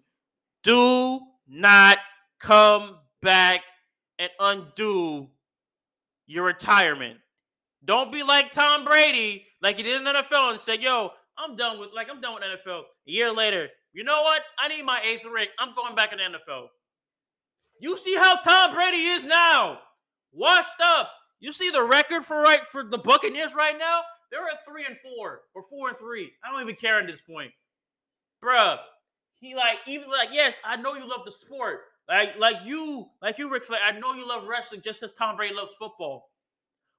Do not come back and undo your retirement. Don't be like Tom Brady, like he did in NFL and said, "Yo, I'm done with like I'm done with NFL." A year later, you know what? I need my eighth ring. I'm going back in the NFL. You see how Tom Brady is now, washed up. You see the record for right for the Buccaneers right now. They're at three and four or four and three. I don't even care at this point, bruh. He like even like yes, I know you love the sport, like like you like you Ric Flair. I know you love wrestling just as Tom Brady loves football.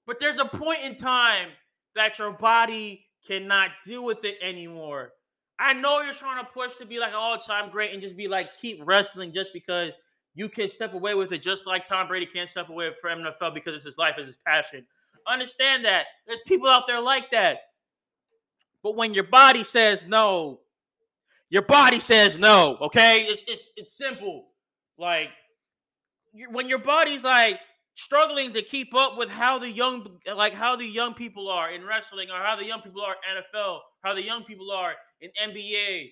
But there's a point in time that your body cannot deal with it anymore. I know you're trying to push to be like all time great and just be like keep wrestling just because you can step away with it, just like Tom Brady can't step away from NFL because it's his life, it's his passion. Understand that there's people out there like that. But when your body says no, your body says no. Okay, it's it's it's simple. Like when your body's like, struggling to keep up with how the young like how the young people are in wrestling or how the young people are NFL, how the young people are in NBA.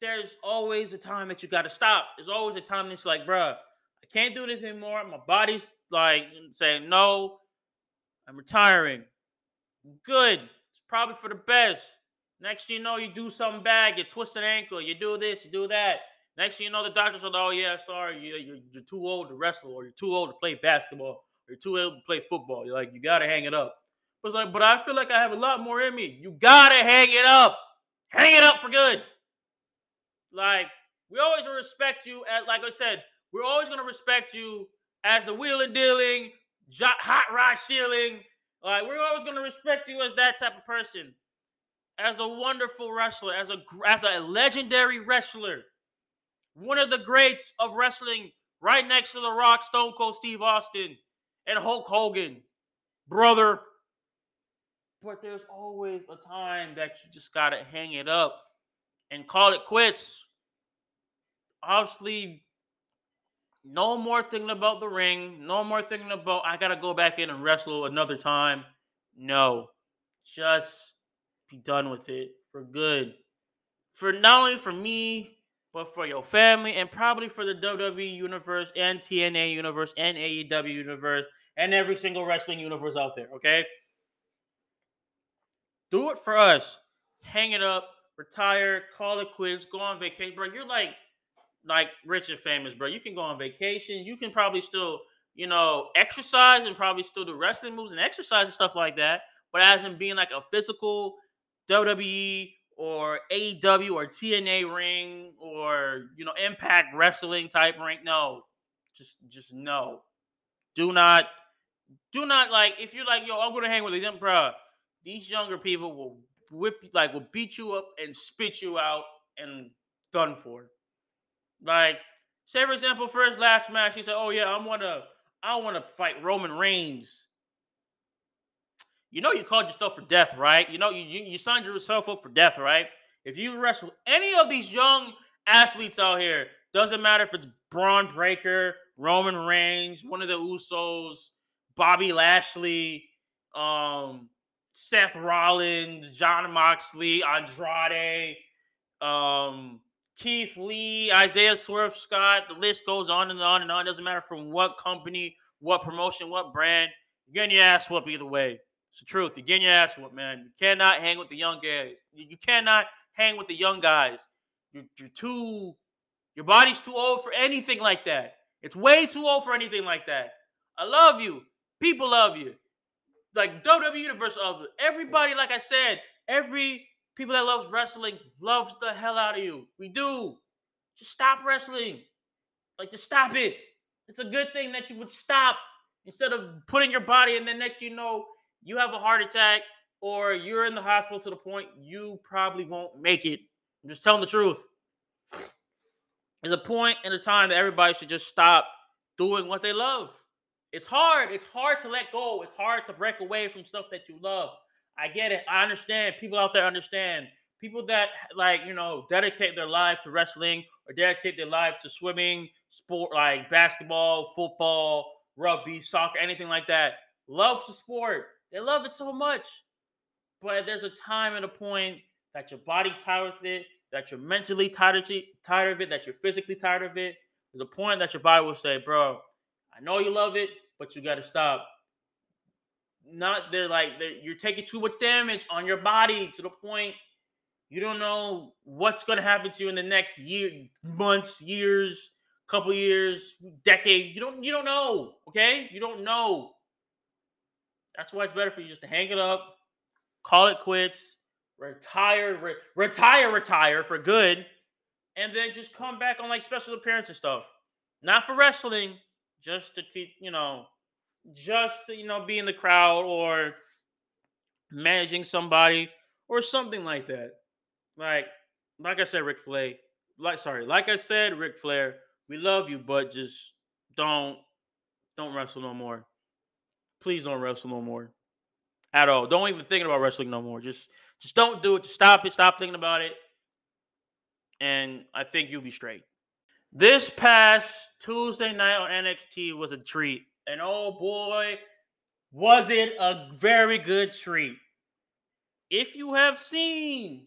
There's always a time that you got to stop. There's always a time that's like, bruh, I can't do this anymore. My body's like saying, no, I'm retiring. Good. It's probably for the best. Next you know, you do something bad, you twist an ankle, you do this, you do that. Next thing you know, the doctor said, "Oh yeah, sorry, you, you're, you're too old to wrestle, or you're too old to play basketball, or you're too old to play football. You're like, you gotta hang it up." But it's like, but I feel like I have a lot more in me. You gotta hang it up. Hang it up for good. Like we always respect you. As like I said, we're always gonna respect you as a wheeling dealing, hot rod shielding. Like we're always gonna respect you as that type of person, as a wonderful wrestler, as a as a legendary wrestler one of the greats of wrestling, right next to The Rock, Stone Cold Steve Austin, and Hulk Hogan, brother. But there's always a time that you just got to hang it up and call it quits. Obviously, no more thinking about the ring. No more thinking about, I got to go back in and wrestle another time. No. Just be done with it for good. For not only for me, but for your family and probably for the WWE universe and TNA universe and AEW universe and every single wrestling universe out there, okay? Do it for us. Hang it up, retire, call it quits, go on vacation, bro. You're like like rich and famous, bro. You can go on vacation. You can probably still, you know, exercise and probably still do wrestling moves and exercise and stuff like that. But as in being like a physical WWE or AEW or TNA ring or you know Impact Wrestling type ring. No, just just no. Do not, do not like if you're like yo, I'm gonna hang with them, bro. These younger people will whip like will beat you up and spit you out and done for. Like say for example, for his last match, he said, "Oh yeah, I'm gonna I want to fight Roman Reigns. You know you called yourself for death, right? You know you, you you signed yourself up for death, right? If you wrestle any of these young athletes out here, doesn't matter if it's Bron Breakker, Roman Reigns, one of the Usos, Bobby Lashley, um, Seth Rollins, Jon Moxley, Andrade, um, Keith Lee, Isaiah Swerve Scott. The list goes on and on and on. It doesn't matter from what company, what promotion, what brand. You're getting your ass whooped either way. It's the truth. You're getting your ass whooped, man. You cannot hang with the young guys. You cannot hang with the young guys. You're, you're too, your body's too old for anything like that. It's way too old for anything like that. I love you. People love you. Like WWE Universe of everybody, like I said, every people that loves wrestling loves the hell out of you. We do. Just stop wrestling. Like just stop it. It's a good thing that you would stop instead of putting your body and then next you know you have a heart attack or you're in the hospital to the point you probably won't make it. I'm just telling the truth. There's a point in a time that everybody should just stop doing what they love. It's hard. It's hard to let go. It's hard to break away from stuff that you love. I get it. I understand. People out there understand. People that like, you know, dedicate their life to wrestling or dedicate their life to swimming, sport like basketball, football, rugby, soccer, anything like that. Loves the sport. They love it so much. But there's a time and a point that your body's tired of it, that you're mentally tired of, it, tired of it, that you're physically tired of it. There's a point that your body will say, bro, I know you love it, but you got to stop. Not they're like they're, you're taking too much damage on your body to the point you don't know what's going to happen to you in the next year, months, years, couple years, decade. You don't you don't know. Okay, you don't know. That's why it's better for you just to hang it up, call it quits, retire, re- retire, retire for good, and then just come back on like special appearance and stuff. Not for wrestling, just to teach, you know, just to, you know, be in the crowd or managing somebody or something like that. Like, like I said, Ric Flair. Like, sorry, like I said, Ric Flair. We love you, but just don't, don't wrestle no more. Please don't wrestle no more. At all. Don't even think about wrestling no more. Just, just don't do it. Just stop it. Stop thinking about it. And I think you'll be straight. This past Tuesday night on NXT was a treat. And oh boy, was it a very good treat. If you have seen,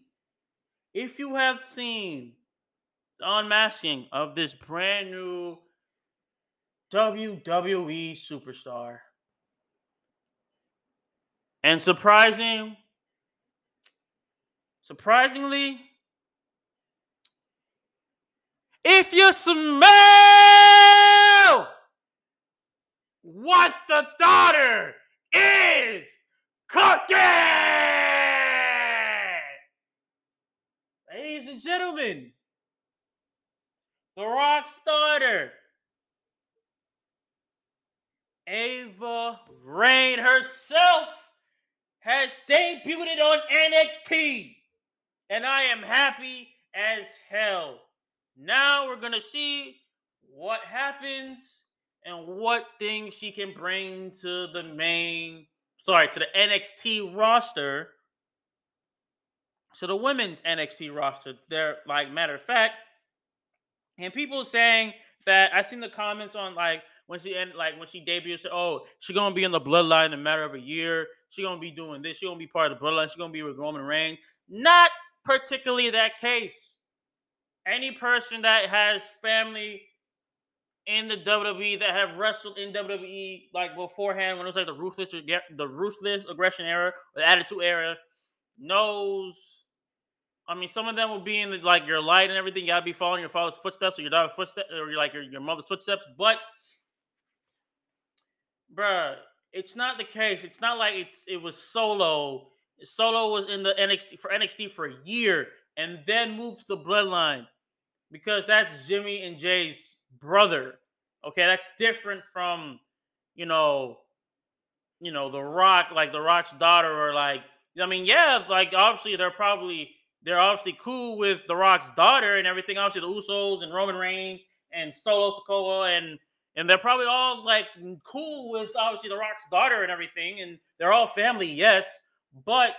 if you have seen the unmasking of this brand new WWE superstar, and surprising, surprisingly, if you smell what the daughter is cooking, ladies and gentlemen, the rock starter, Ava Raine herself, has debuted on NXT, and I am happy as hell. Now we're gonna see what happens and what things she can bring to the main, sorry, to the NXT roster. So the women's NXT roster, they're like matter of fact, and people saying that I seen the comments on like when she end like when she debuted, "Oh, she gonna be in the bloodline in a matter of a year. She gonna be doing this. She gonna be part of the bloodline. She gonna be with Roman Reigns." Not particularly that case any person that has family in the WWE that have wrestled in WWE like beforehand when it was like the ruthless the ruthless aggression era, the attitude era, knows. I mean, some of them will be in the, like your light and everything. You gotta be following your father's footsteps or your daughter's footsteps or your, like your, your mother's footsteps. But, bruh, it's not the case. It's not like it's it was solo. Solo was in the NXT for NXT for a year and then moved to Bloodline because that's Jimmy and Jey's brother. Okay, that's different from you know, you know, The Rock, like The Rock's daughter, or like I mean, yeah, like obviously they're probably they're obviously cool with The Rock's daughter and everything. Obviously, the Usos and Roman Reigns and Solo Sikoa and and they're probably all like cool with obviously the Rock's daughter and everything, and they're all family, yes. But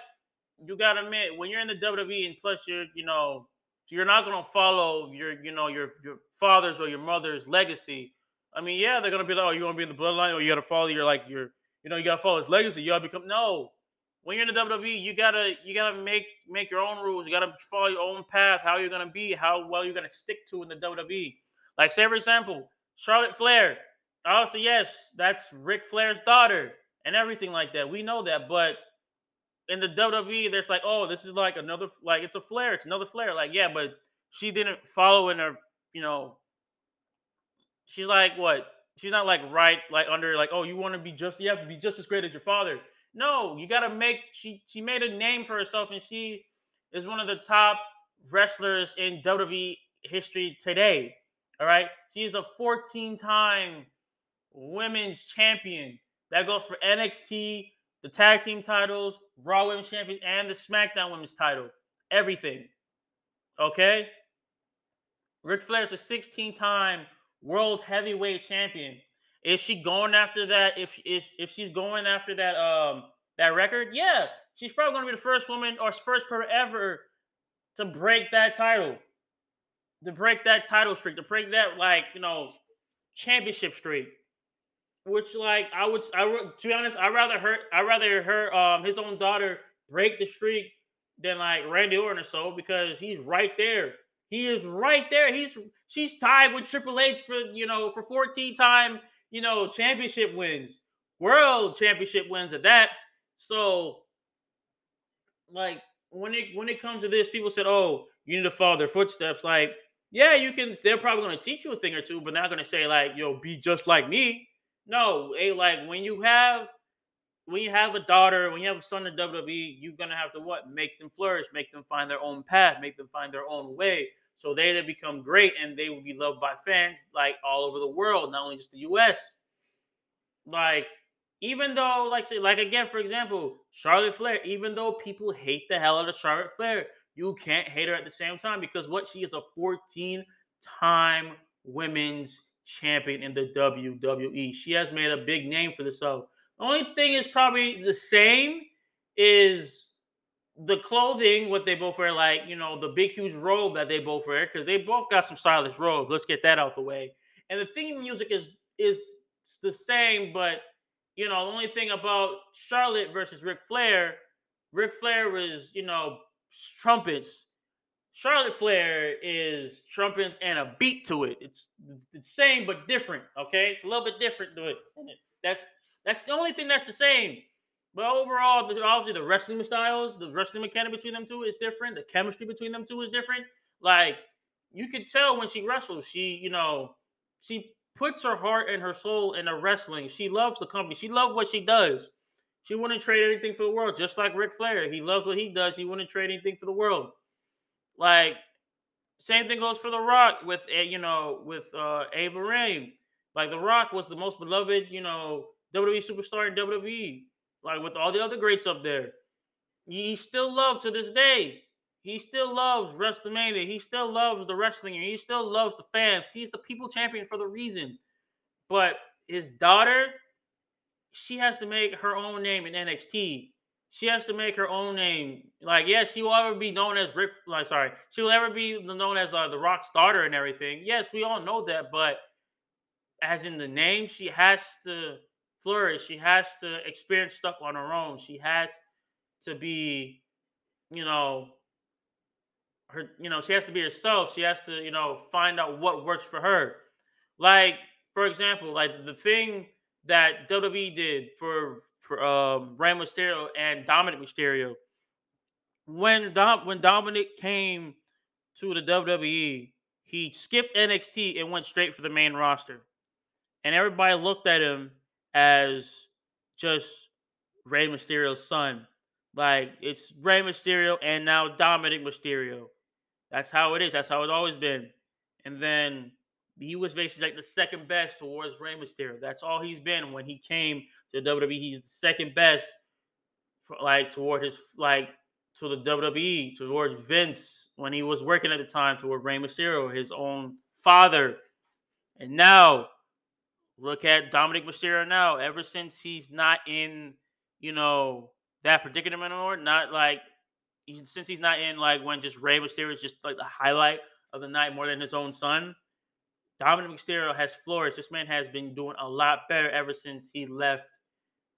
you gotta admit, when you're in the WWE, and plus you're, you know, you're not gonna follow your, you know, your your father's or your mother's legacy. I mean, yeah, they're gonna be like, oh, you want to be in the bloodline, or you gotta follow your like your, you know, you gotta follow his legacy. You gotta become no. When you're in the WWE, you gotta you gotta make make your own rules. You gotta follow your own path. How you're gonna be, how well you're gonna stick to in the WWE. Like, say for example, Charlotte Flair. Obviously, yes, that's Ric Flair's daughter and everything like that. We know that, but in the WWE, there's like, oh, this is like another like it's a Flair, it's another Flair. Like, yeah, but she didn't follow in her, you know. She's like what? She's not like right, like under, like, oh, you want to be just, you have to be just as great as your father. No, you gotta make she she made a name for herself, and she is one of the top wrestlers in WWE history today. All right. She is a 14 time women's champion. That goes for NXT, the tag team titles, Raw Women's Champion, and the SmackDown Women's title. Everything. Okay? Ric Flair's a 16 time world heavyweight champion. Is she going after that? If if if she's going after that um that record, yeah, she's probably going to be the first woman or first person ever to break that title to break that title streak, to break that like you know championship streak. Which like I would, I to be honest, I rather her, I rather her, um, his own daughter break the streak than like Randy Orton or so because he's right there. He is right there. He's she's tied with Triple H for you know for 14 time you know championship wins, world championship wins at that. So like when it when it comes to this, people said, "Oh, you need to follow their footsteps." Like yeah, you can. They're probably going to teach you a thing or two, but not going to say like, "Yo, be just like me." No, hey, like when you have when you have a daughter, when you have a son in WWE, you're gonna have to what? Make them flourish, make them find their own path, make them find their own way, so they become great and they will be loved by fans like all over the world, not only just the U.S. Like, even though, like, say, like again, for example, Charlotte Flair, even though people hate the hell out of Charlotte Flair, you can't hate her at the same time because what she is a 14 time women's champion in the WWE. She has made a big name for herself. The only thing is probably the same is the clothing, what they both wear, like, you know, the big, huge robe that they both wear, because they both got some stylish robes. Let's get that out the way. And the theme music is is the same, but you know, the only thing about Charlotte versus Ric Flair, Ric Flair was, you know, trumpets. Charlotte Flair is trumpets and a beat to it. It's, it's the same but different. Okay, it's a little bit different to it. That's that's the only thing that's the same. But overall, the, obviously the wrestling styles, the wrestling mechanic between them two is different. The chemistry between them two is different. Like you could tell when she wrestles, she you know she puts her heart and her soul in the wrestling. She loves the company. She loves what she does. She wouldn't trade anything for the world, just like Ric Flair. He loves what he does. He wouldn't trade anything for the world. Like, same thing goes for The Rock with eh, you know with uh, Ava Raine. Like The Rock was the most beloved you know WWE superstar in WWE. Like with all the other greats up there, he still loved to this day. He still loves WrestleMania. He still loves the wrestling. He still loves the fans. He's the people champion for the reason. But his daughter she has to make her own name in NXT. She has to make her own name. Like, yes, she will ever be known as Rick. Like, sorry, she will ever be known as uh, the Rock starter and everything. Yes, we all know that, but as in the name, she has to flourish. She has to experience stuff on her own. She has to be, you know, her. You know, she has to be herself. She has to, you know, find out what works for her. Like, for example, like the thing that WWE did for for um, Rey Mysterio and Dominic Mysterio. When Dom when Dominic came to the WWE, he skipped NXT and went straight for the main roster, and everybody looked at him as just Rey Mysterio's son. Like it's Rey Mysterio and now Dominic Mysterio. That's how it is. That's how it's always been. And then he was basically like the second best towards Rey Mysterio. That's all he's been when he came to WWE. He's the second best, for, like toward his like to the WWE, towards Vince when he was working at the time toward Rey Mysterio, his own father. And now Look at Dominic Mysterio now. Ever since he's not in, you know, that predicament anymore, not like he's, since he's not in like when just Rey Mysterio is just like the highlight of the night more than his own son. Dominic Mysterio has flourished. This man has been doing a lot better ever since he left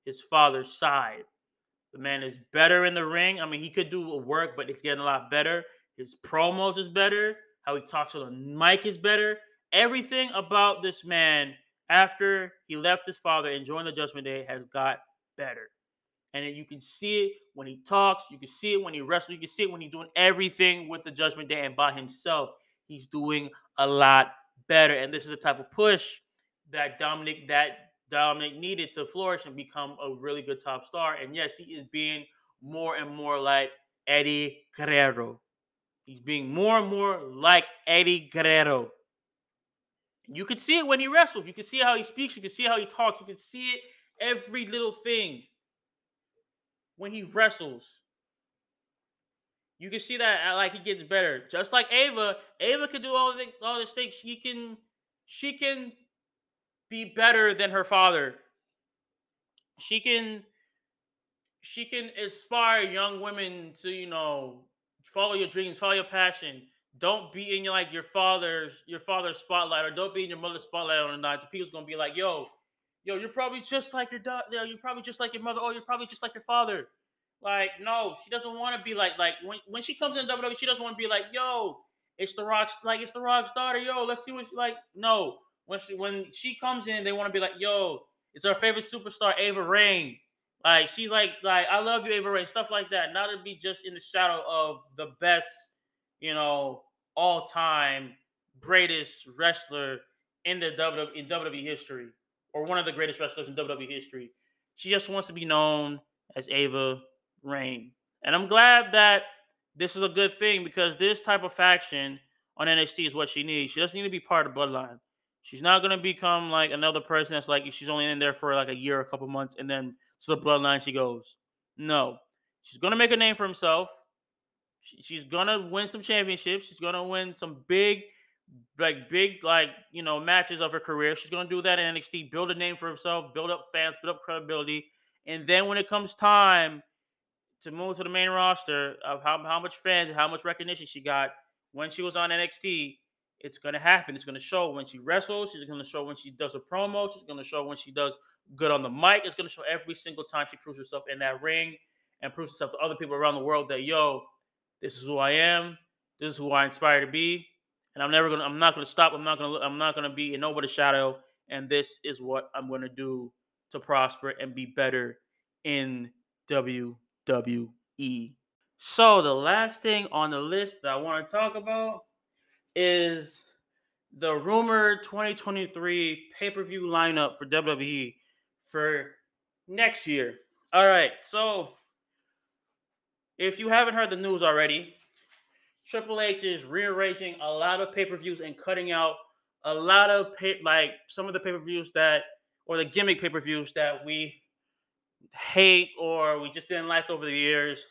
his father's side. The man is better in the ring. I mean, he could do work, but it's getting a lot better. His promos is better. How he talks on the mic is better. Everything about this man after he left his father and joined the Judgment Day has got better. And you can see it when he talks. You can see it when he wrestles. You can see it when he's doing everything with the Judgment Day and by himself. He's doing a lot better. And this is the type of push that Dominic that Dominic needed to flourish and become a really good top star. And yes, he is being more and more like Eddie Guerrero. He's being more and more like Eddie Guerrero. You can see it when he wrestles. You can see how he speaks. You can see how he talks. You can see it every little thing when he wrestles. You can see that uh, like he gets better. Just like Ava, Ava can do all the all this things. She can she can be better than her father. She can she can inspire young women to, you know, follow your dreams, follow your passion. Don't be in your like your father's your father's spotlight, or don't be in your mother's spotlight on the night. The People's gonna be like, "Yo, yo, you're probably just like your dad. Yo, you're probably just like your mother. Oh, you're probably just like your father." Like, no, she doesn't want to be like like when when she comes in WWE, she doesn't want to be like, "Yo, it's the Rock's like it's the Rock's daughter. Yo, let's see what she like." No, when she when she comes in, they want to be like, "Yo, it's our favorite superstar, Ava Raine." Like she's like like I love you, Ava Raine, stuff like that. Not to be just in the shadow of the best, you know, all time greatest wrestler in the WWE in WWE history, or one of the greatest wrestlers in WWE history. She just wants to be known as Ava Raine, and I'm glad that this is a good thing because this type of faction on NXT is what she needs. She doesn't need to be part of Bloodline. She's not gonna become like another person that's like she's only in there for like a year, a couple months, and then to the bloodline she goes. No, she's gonna make a name for himself. She's gonna win some championships. She's gonna win some big, like big, like you know, matches of her career. She's gonna do that in NXT, build a name for herself, build up fans, build up credibility, and then when it comes time to move to the main roster of how, how much fans, how much recognition she got when she was on NXT, it's gonna happen. It's gonna show when she wrestles. She's gonna show when she does a promo. She's gonna show when she does good on the mic. It's gonna show every single time she proves herself in that ring and proves herself to other people around the world that yo, this is who I am. This is who I inspire to be, and I'm never gonna. I'm not gonna stop. I'm not gonna. I'm not gonna be in nobody's shadow. And this is what I'm gonna do to prosper and be better in WWE. So the last thing on the list that I want to talk about is the rumored 2023 pay-per-view lineup for WWE for next year. All right, so if you haven't heard the news already, Triple H is rearranging a lot of pay-per-views and cutting out a lot of pay, like some of the pay-per-views that or the gimmick pay-per-views that we hate or we just didn't like over the years.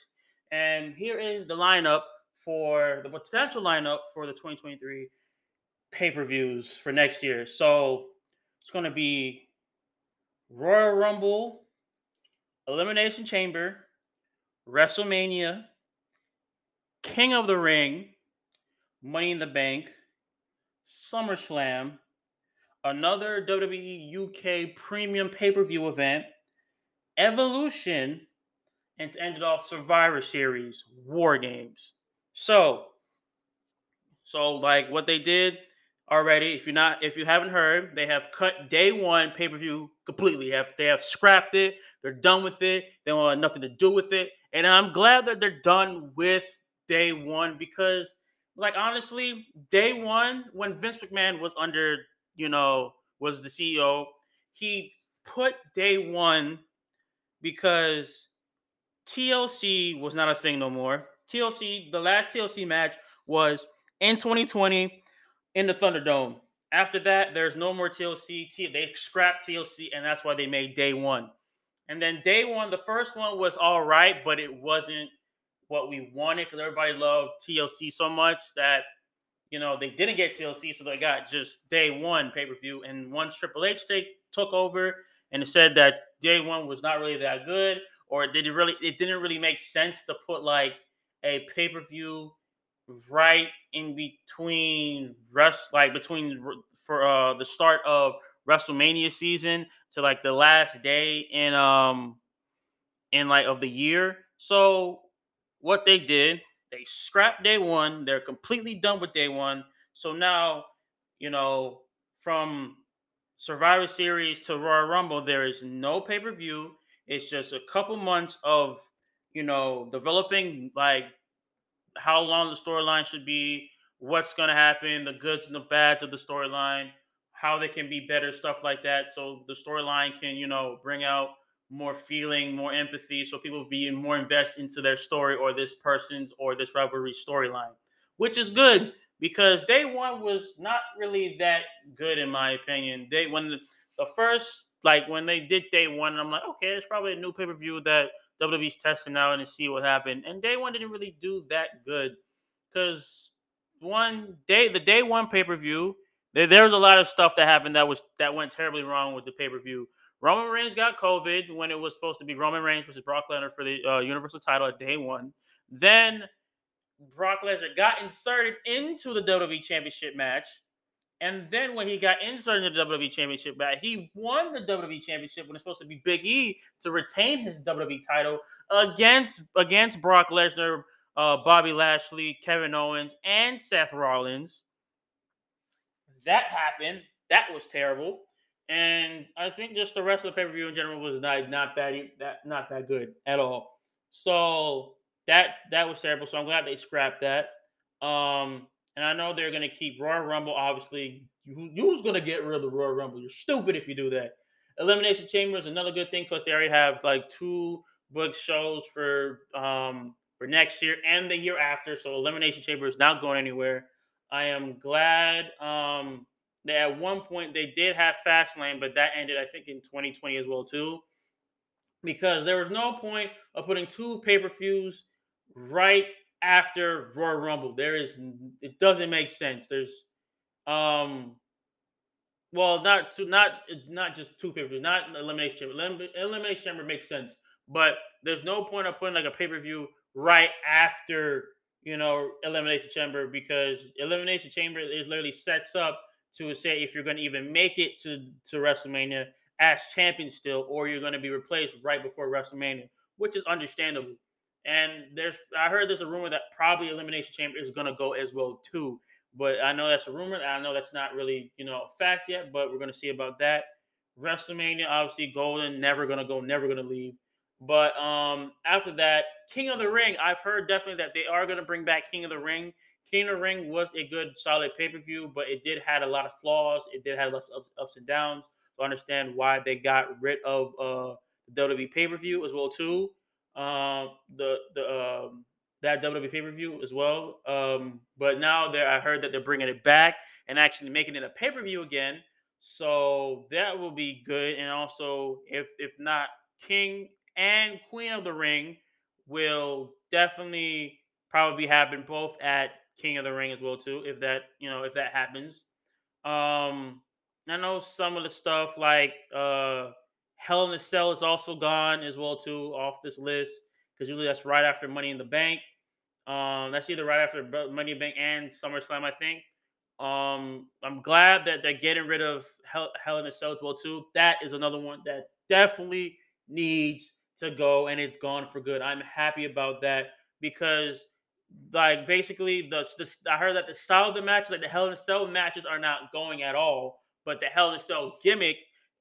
And here is the lineup for the potential lineup for the 2023 pay per views for next year. So it's going to be Royal Rumble, Elimination Chamber, WrestleMania, King of the Ring, Money in the Bank, SummerSlam, another WWE UK premium pay per view event, Evolution, and to end it off, Survivor Series, War Games. So, so like what they did already, if you're not, if you haven't heard, they have cut day one pay per view completely. Have they have scrapped it? They're done with it. They want nothing to do with it. And I'm glad that they're done with day one because, like honestly, day one when Vince McMahon was under, you know, was the CEO, he put day one because TLC was not a thing no more. TLC, the last TLC match was in 2020 in the Thunderdome. After that, there's no more TLC. They scrapped TLC, and that's why they made day one. And then day one, the first one was all right, but it wasn't what we wanted because everybody loved TLC so much that you know they didn't get TLC, so they got just day one pay per view. And once Triple H take took over and it said that day one was not really that good, or did it really? It didn't really make sense to put like a pay per view right in between rest, like between for uh the start of WrestleMania season to like the last day in um in like of the year. So what they did, they scrapped day one. They're completely done with day one. So now, you know, from Survivor Series to Royal Rumble, there is no pay per view. It's just a couple months of, you know, developing like how long the storyline should be, what's going to happen, the goods and the bads of the storyline, how they can be better, stuff like that. So the storyline can, you know, bring out more feeling, more empathy, so people be more invested into their story or this person's or this rivalry storyline, which is good because day one was not really that good in my opinion. They when the, the first like when they did day one, I'm like, okay, it's probably a new pay per view that WWE's testing out and see what happened. And day one didn't really do that good because one day the day one pay per view, there, there was a lot of stuff that happened that was that went terribly wrong with the pay per view. Roman Reigns got COVID when it was supposed to be Roman Reigns versus Brock Lesnar for the uh, Universal title at day one. Then Brock Lesnar got inserted into the WWE Championship match. And then when he got inserted in the WWE Championship match, he won the WWE Championship when it's supposed to be Big E to retain his WWE title against against Brock Lesnar, uh, Bobby Lashley, Kevin Owens, and Seth Rollins. That happened. That was terrible. And I think just the rest of the pay per view in general was not not that that not that good at all. So that that was terrible. So I'm glad they scrapped that. Um, and I know they're gonna keep Royal Rumble. Obviously, you, who's gonna get rid of the Royal Rumble? You're stupid if you do that. Elimination Chamber is another good thing. Plus, they already have like two book shows for um for next year and the year after. So Elimination Chamber is not going anywhere. I am glad um that at one point they did have Fastlane, but that ended I think in 2020 as well too. Because there was no point of putting two pay-per-views right after Royal Rumble. There is it doesn't make sense. There's um well not to not not just two pay-per-views, not elimination chamber. elimination chamber makes sense, but there's no point of putting like a pay-per-view right after you know elimination chamber because elimination chamber is literally sets up to say if you're going to even make it to to WrestleMania as champion still, or you're going to be replaced right before WrestleMania, which is understandable. And there's, I heard there's a rumor that probably Elimination Chamber is going to go as well too. But I know that's a rumor. I know that's not really, you know, a fact yet. But we're going to see about that. WrestleMania, obviously, Golden, never going to go, never going to leave. But um after that, King of the Ring, I've heard definitely that they are going to bring back King of the Ring. King of the Ring was a good, solid pay per view, but it did had a lot of flaws. It did have of ups, ups and downs. To understand why they got rid of uh the WWE pay per view as well too um, the the um, that WWE pay per view as well. Um, but now there, I heard that they're bringing it back and actually making it a pay per view again. So that will be good. And also, if if not, King and Queen of the Ring will definitely probably happen both at King of the Ring as well too. If that you know if that happens. Um, I know some of the stuff like uh Hell in a Cell is also gone as well too off this list because usually that's right after Money in the Bank. Um, that's either right after Money in the Bank and SummerSlam, I think. Um, I'm glad that they're getting rid of Hell, Hell in a Cell as well too. That is another one that definitely needs to go and it's gone for good. I'm happy about that because like basically the, the I heard that the style of the matches, like the Hell in a Cell matches, are not going at all. But the Hell in a Cell gimmick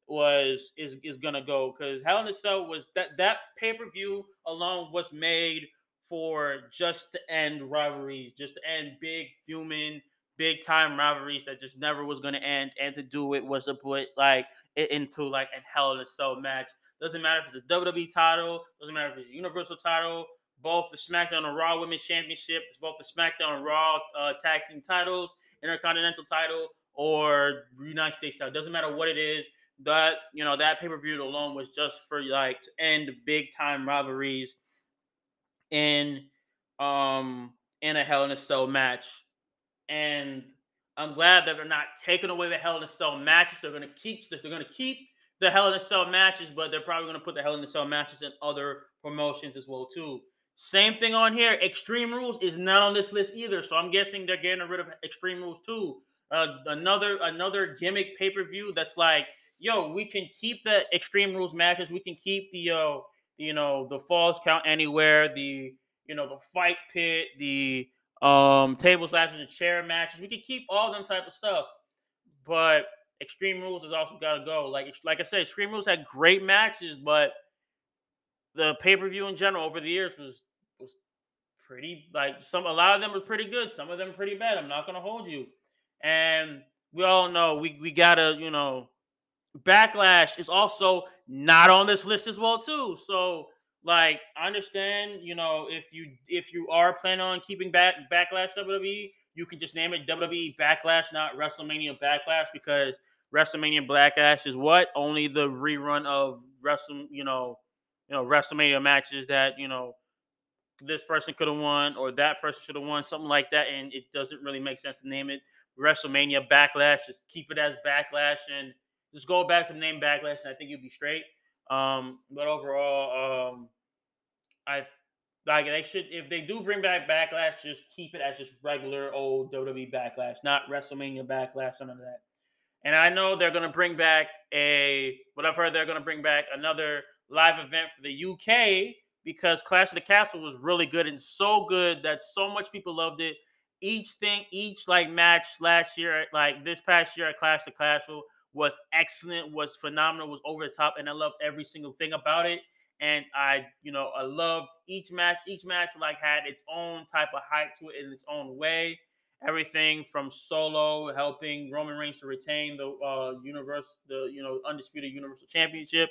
was is is gonna go because Hell in a Cell was that that pay per view alone was made for just to end rivalries, just to end big human, big time rivalries that just never was gonna end, and to do it was to put like it into like a Hell in a Cell match. Doesn't matter if it's a WWE title, doesn't matter if it's a Universal title, both the SmackDown and Raw Women's Championship, it's both the SmackDown and Raw uh, Tag Team titles, Intercontinental title, or United States title. Doesn't matter what it is that you know that pay per view alone was just for like to end big time rivalries in um in a Hell in a Cell match, and I'm glad that they're not taking away the Hell in a Cell matches. They're gonna keep they're gonna keep the Hell in a Cell matches, but they're probably to put the Hell in a Cell matches in other promotions as well too. Same thing on here. Extreme Rules is not on this list either, so I'm guessing they're getting rid of Extreme Rules too. Uh, another another gimmick pay per view that's like, yo, we can keep the Extreme Rules matches. We can keep the uh, you know the falls count anywhere, the you know the fight pit, the um table slashes and chair matches. We can keep all them type of stuff, but Extreme Rules has also got to go. Like like I said, Extreme Rules had great matches, but the pay per view in general over the years was was pretty like some a lot of them were pretty good, some of them pretty bad. I'm not gonna hold you, and we all know we we gotta you know backlash is also not on this list as well too. So like I understand you know if you if you are planning on keeping back backlash WWE, you can just name it WWE Backlash, not WrestleMania Backlash because WrestleMania Backlash is what only the rerun of Wrestle you know you know WrestleMania matches that you know this person could have won or that person should have won something like that, and it doesn't really make sense to name it WrestleMania Backlash. Just keep it as Backlash and just go back to the name Backlash, and I think you'll be straight. Um, but overall, um, I like they should if they do bring back Backlash, just keep it as just regular old WWE Backlash, not WrestleMania Backlash, none of that. And I know they're gonna bring back a what I've heard they're gonna bring back another live event for the UK because Clash of the Castle was really good and so good that so much people loved it. Each thing, each like match last year, like this past year at Clash of the Castle was excellent, was phenomenal, was over the top, and I loved every single thing about it. And I, you know, I loved each match. Each match like had its own type of hype to it in its own way. Everything from Solo helping Roman Reigns to retain the uh universe, the you know undisputed Universal Championship,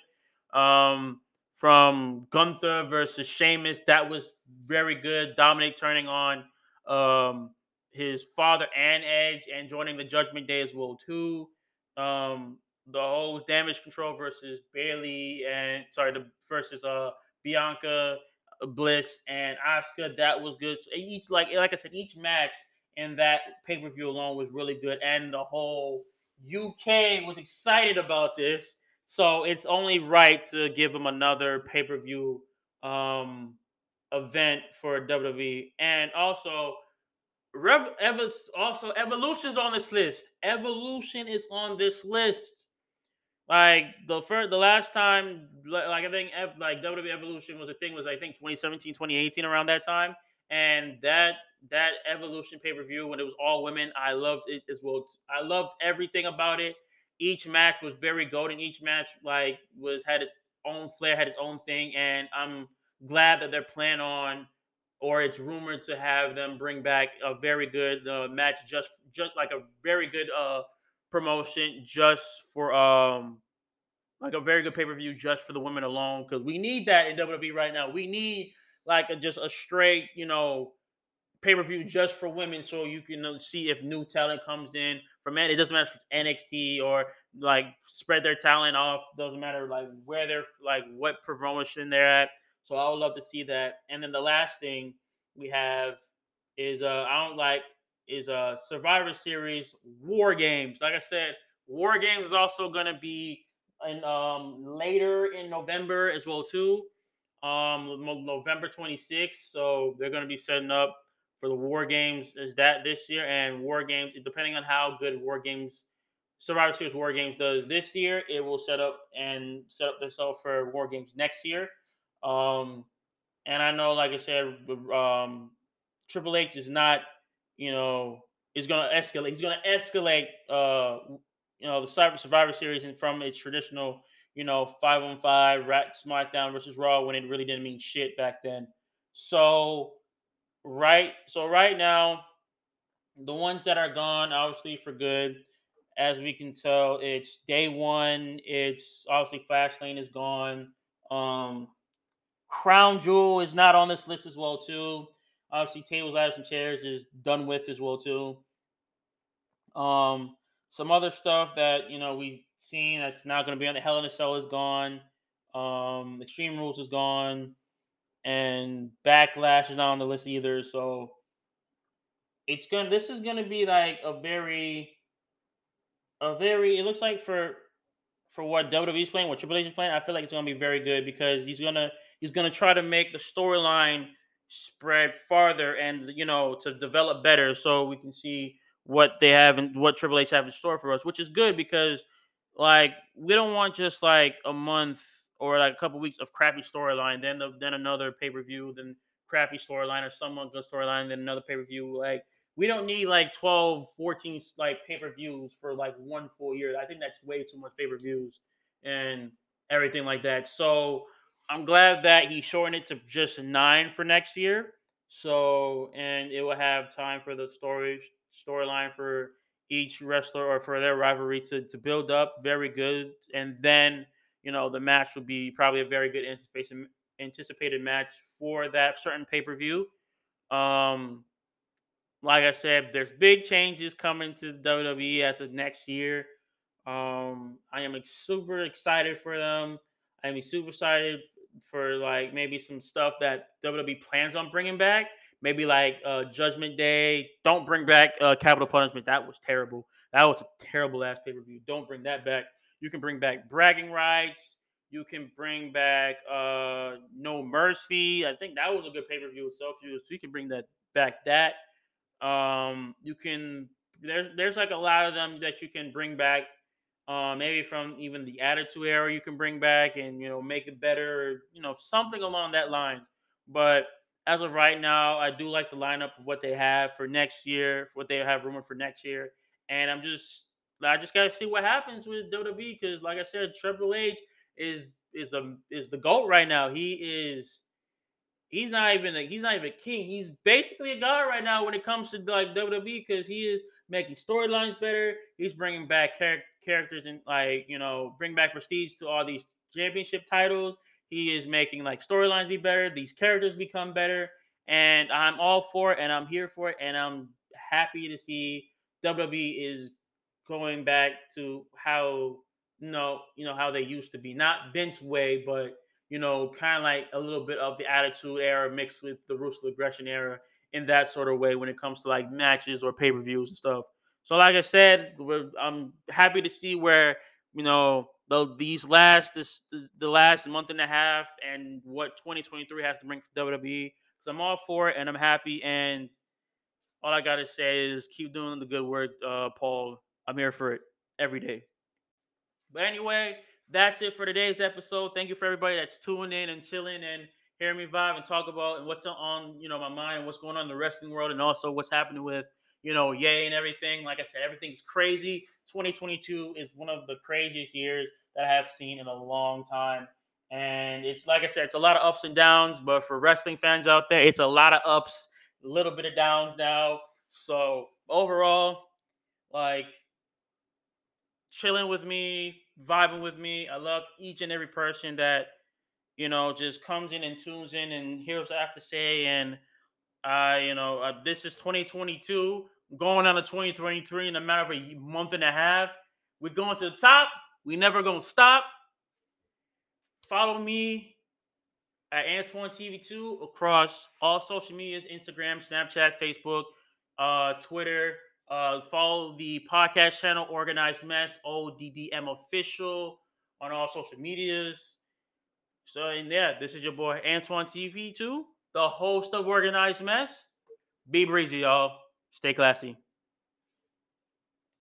um, from Gunther versus Sheamus. That was very good. Dominic turning on um, his father and Edge and joining the Judgment Day as well too. Um, the whole damage control versus Bayley and sorry, the versus uh Bianca uh, Bliss and Asuka. That was good. So each like like I said, each match in that pay per view alone was really good, and the whole UK was excited about this so it's only right to give them another pay per view um, event for WWE, and also. Rev, Ever, also, Evolution's on this list. Evolution is on this list. Like the first, the last time, like I think, like WWE Evolution was a thing was I think 2017, 2018 around that time, and that that Evolution pay per view when it was all women, I loved it as well. I loved everything about it each match was very golden. Each match like was had its own flair, had its own thing, and I'm glad that they're planning on, or it's rumored to have them bring back a very good uh, match, just just like a very good uh promotion, just for um like a very good pay per view just for the women alone, because we need that in WWE right now. We need like a, just a straight, you know, pay per view just for women, so you can uh, see if new talent comes in For it. It doesn't matter if it's NXT or like spread their talent off. Doesn't matter like where they're like what promotion they're at. So I would love to see that. And then the last thing we have is uh I don't like is a uh, Survivor Series War Games. Like I said, War Games is also gonna be in um later in November as well too. Um November 26th. So they're gonna be setting up for the War Games is that this year, and War Games, depending on how good War Games, Survivor Series War Games does this year, it will set up and set up themselves for War Games next year. Um, and I know, like I said, um, Triple H is not, you know, is going to escalate. He's going to escalate, uh, you know, the Cyber Survivor Series and from its traditional, you know, five on five, Rat SmackDown versus Raw when it really didn't mean shit back then. So right so right now the ones that are gone obviously for good as we can tell it's day one it's obviously fastlane is gone um crown jewel is not on this list as well too obviously tables ladders and chairs is done with as well too um some other stuff that you know we've seen that's not going to be on the hell in a cell is gone um extreme rules is gone and backlash is not on the list either. So it's gonna. This is gonna be like a very, a very. It looks like for for what WWE's playing, what Triple H is playing, I feel like it's gonna be very good because he's gonna he's gonna try to make the storyline spread farther and you know to develop better so we can see what they have and what Triple H have in store for us, which is good because like we don't want just like a month or like a couple weeks of crappy storyline, then the, then another pay per view, then crappy storyline or someone good storyline, then another pay per view. Like we don't need like 12, 14 like pay per views for like one full year. I think that's way too much pay per views and everything like that. So I'm glad that he shortened it to just nine for next year. So and it will have time for the story storyline for each wrestler or for their rivalry to to build up very good, and then you know the match will be probably a very good anticipation anticipated match for that certain pay per view. Um, like I said, there's big changes coming to WWE as of next year. Um, I am super excited for them. I am super excited for like maybe some stuff that WWE plans on bringing back. Maybe like uh, Judgment Day. Don't bring back uh, Capital Punishment. That was terrible. That was a terrible ass pay per view. Don't bring that back. You can bring back bragging rights. You can bring back uh, No Mercy. I think that was a good pay per view itself. So you can bring that back. That um, you can. There's there's like a lot of them that you can bring back. Uh, maybe from even the Attitude Era, you can bring back and you know make it better. You know something along that lines. But as of right now, I do like the lineup of what they have for next year, what they have rumored for next year, and I'm just I just gotta see what happens with WWE because, like I said, Triple H is is the is the goat right now. He is he's not even a, he's not even king. He's basically a god right now when it comes to like WWE because he is making storylines better. He's bringing back char- characters and like you know bring back prestige to all these championship titles. He is making like storylines be better. These characters become better, and I'm all for it, and I'm here for it, and I'm happy to see WWE is going back to how you know you know how they used to be, not Vince way, but you know, kind of like a little bit of the attitude era mixed with the ruthless aggression era in that sort of way when it comes to like matches or pay per views and stuff. So, like I said, I'm happy to see where you know the, these last this the last month and a half and what 2023 has to bring for WWE. So I'm all for it and I'm happy. And all I gotta say is keep doing the good work, uh, Paul. I'm here for it every day. But anyway, that's it for today's episode. Thank you for everybody that's tuning in and chilling and hearing me vibe and talk about and what's on you know my mind, what's going on in the wrestling world, and also what's happening with you know Ye and everything. Like I said, everything's crazy. 2022 is one of the craziest years that I have seen in a long time. And it's like I said, it's a lot of ups and downs, but for wrestling fans out there, it's a lot of ups, a little bit of downs now. So overall, like chilling with me, vibing with me. I love each and every person that you know just comes in and tunes in and hears what I have to say. And uh, you know, uh, this is 2022, going on to 2023 in a matter of a month and a half. We're going to the top. We never gonna stop. Follow me at Antoine TV2 across all social medias: Instagram, Snapchat, Facebook, uh, Twitter. Uh, follow the podcast channel Organized Mess ODDM official on all social medias. So, and yeah, this is your boy Antoine TV2, the host of Organized Mess. Be breezy, y'all. Stay classy.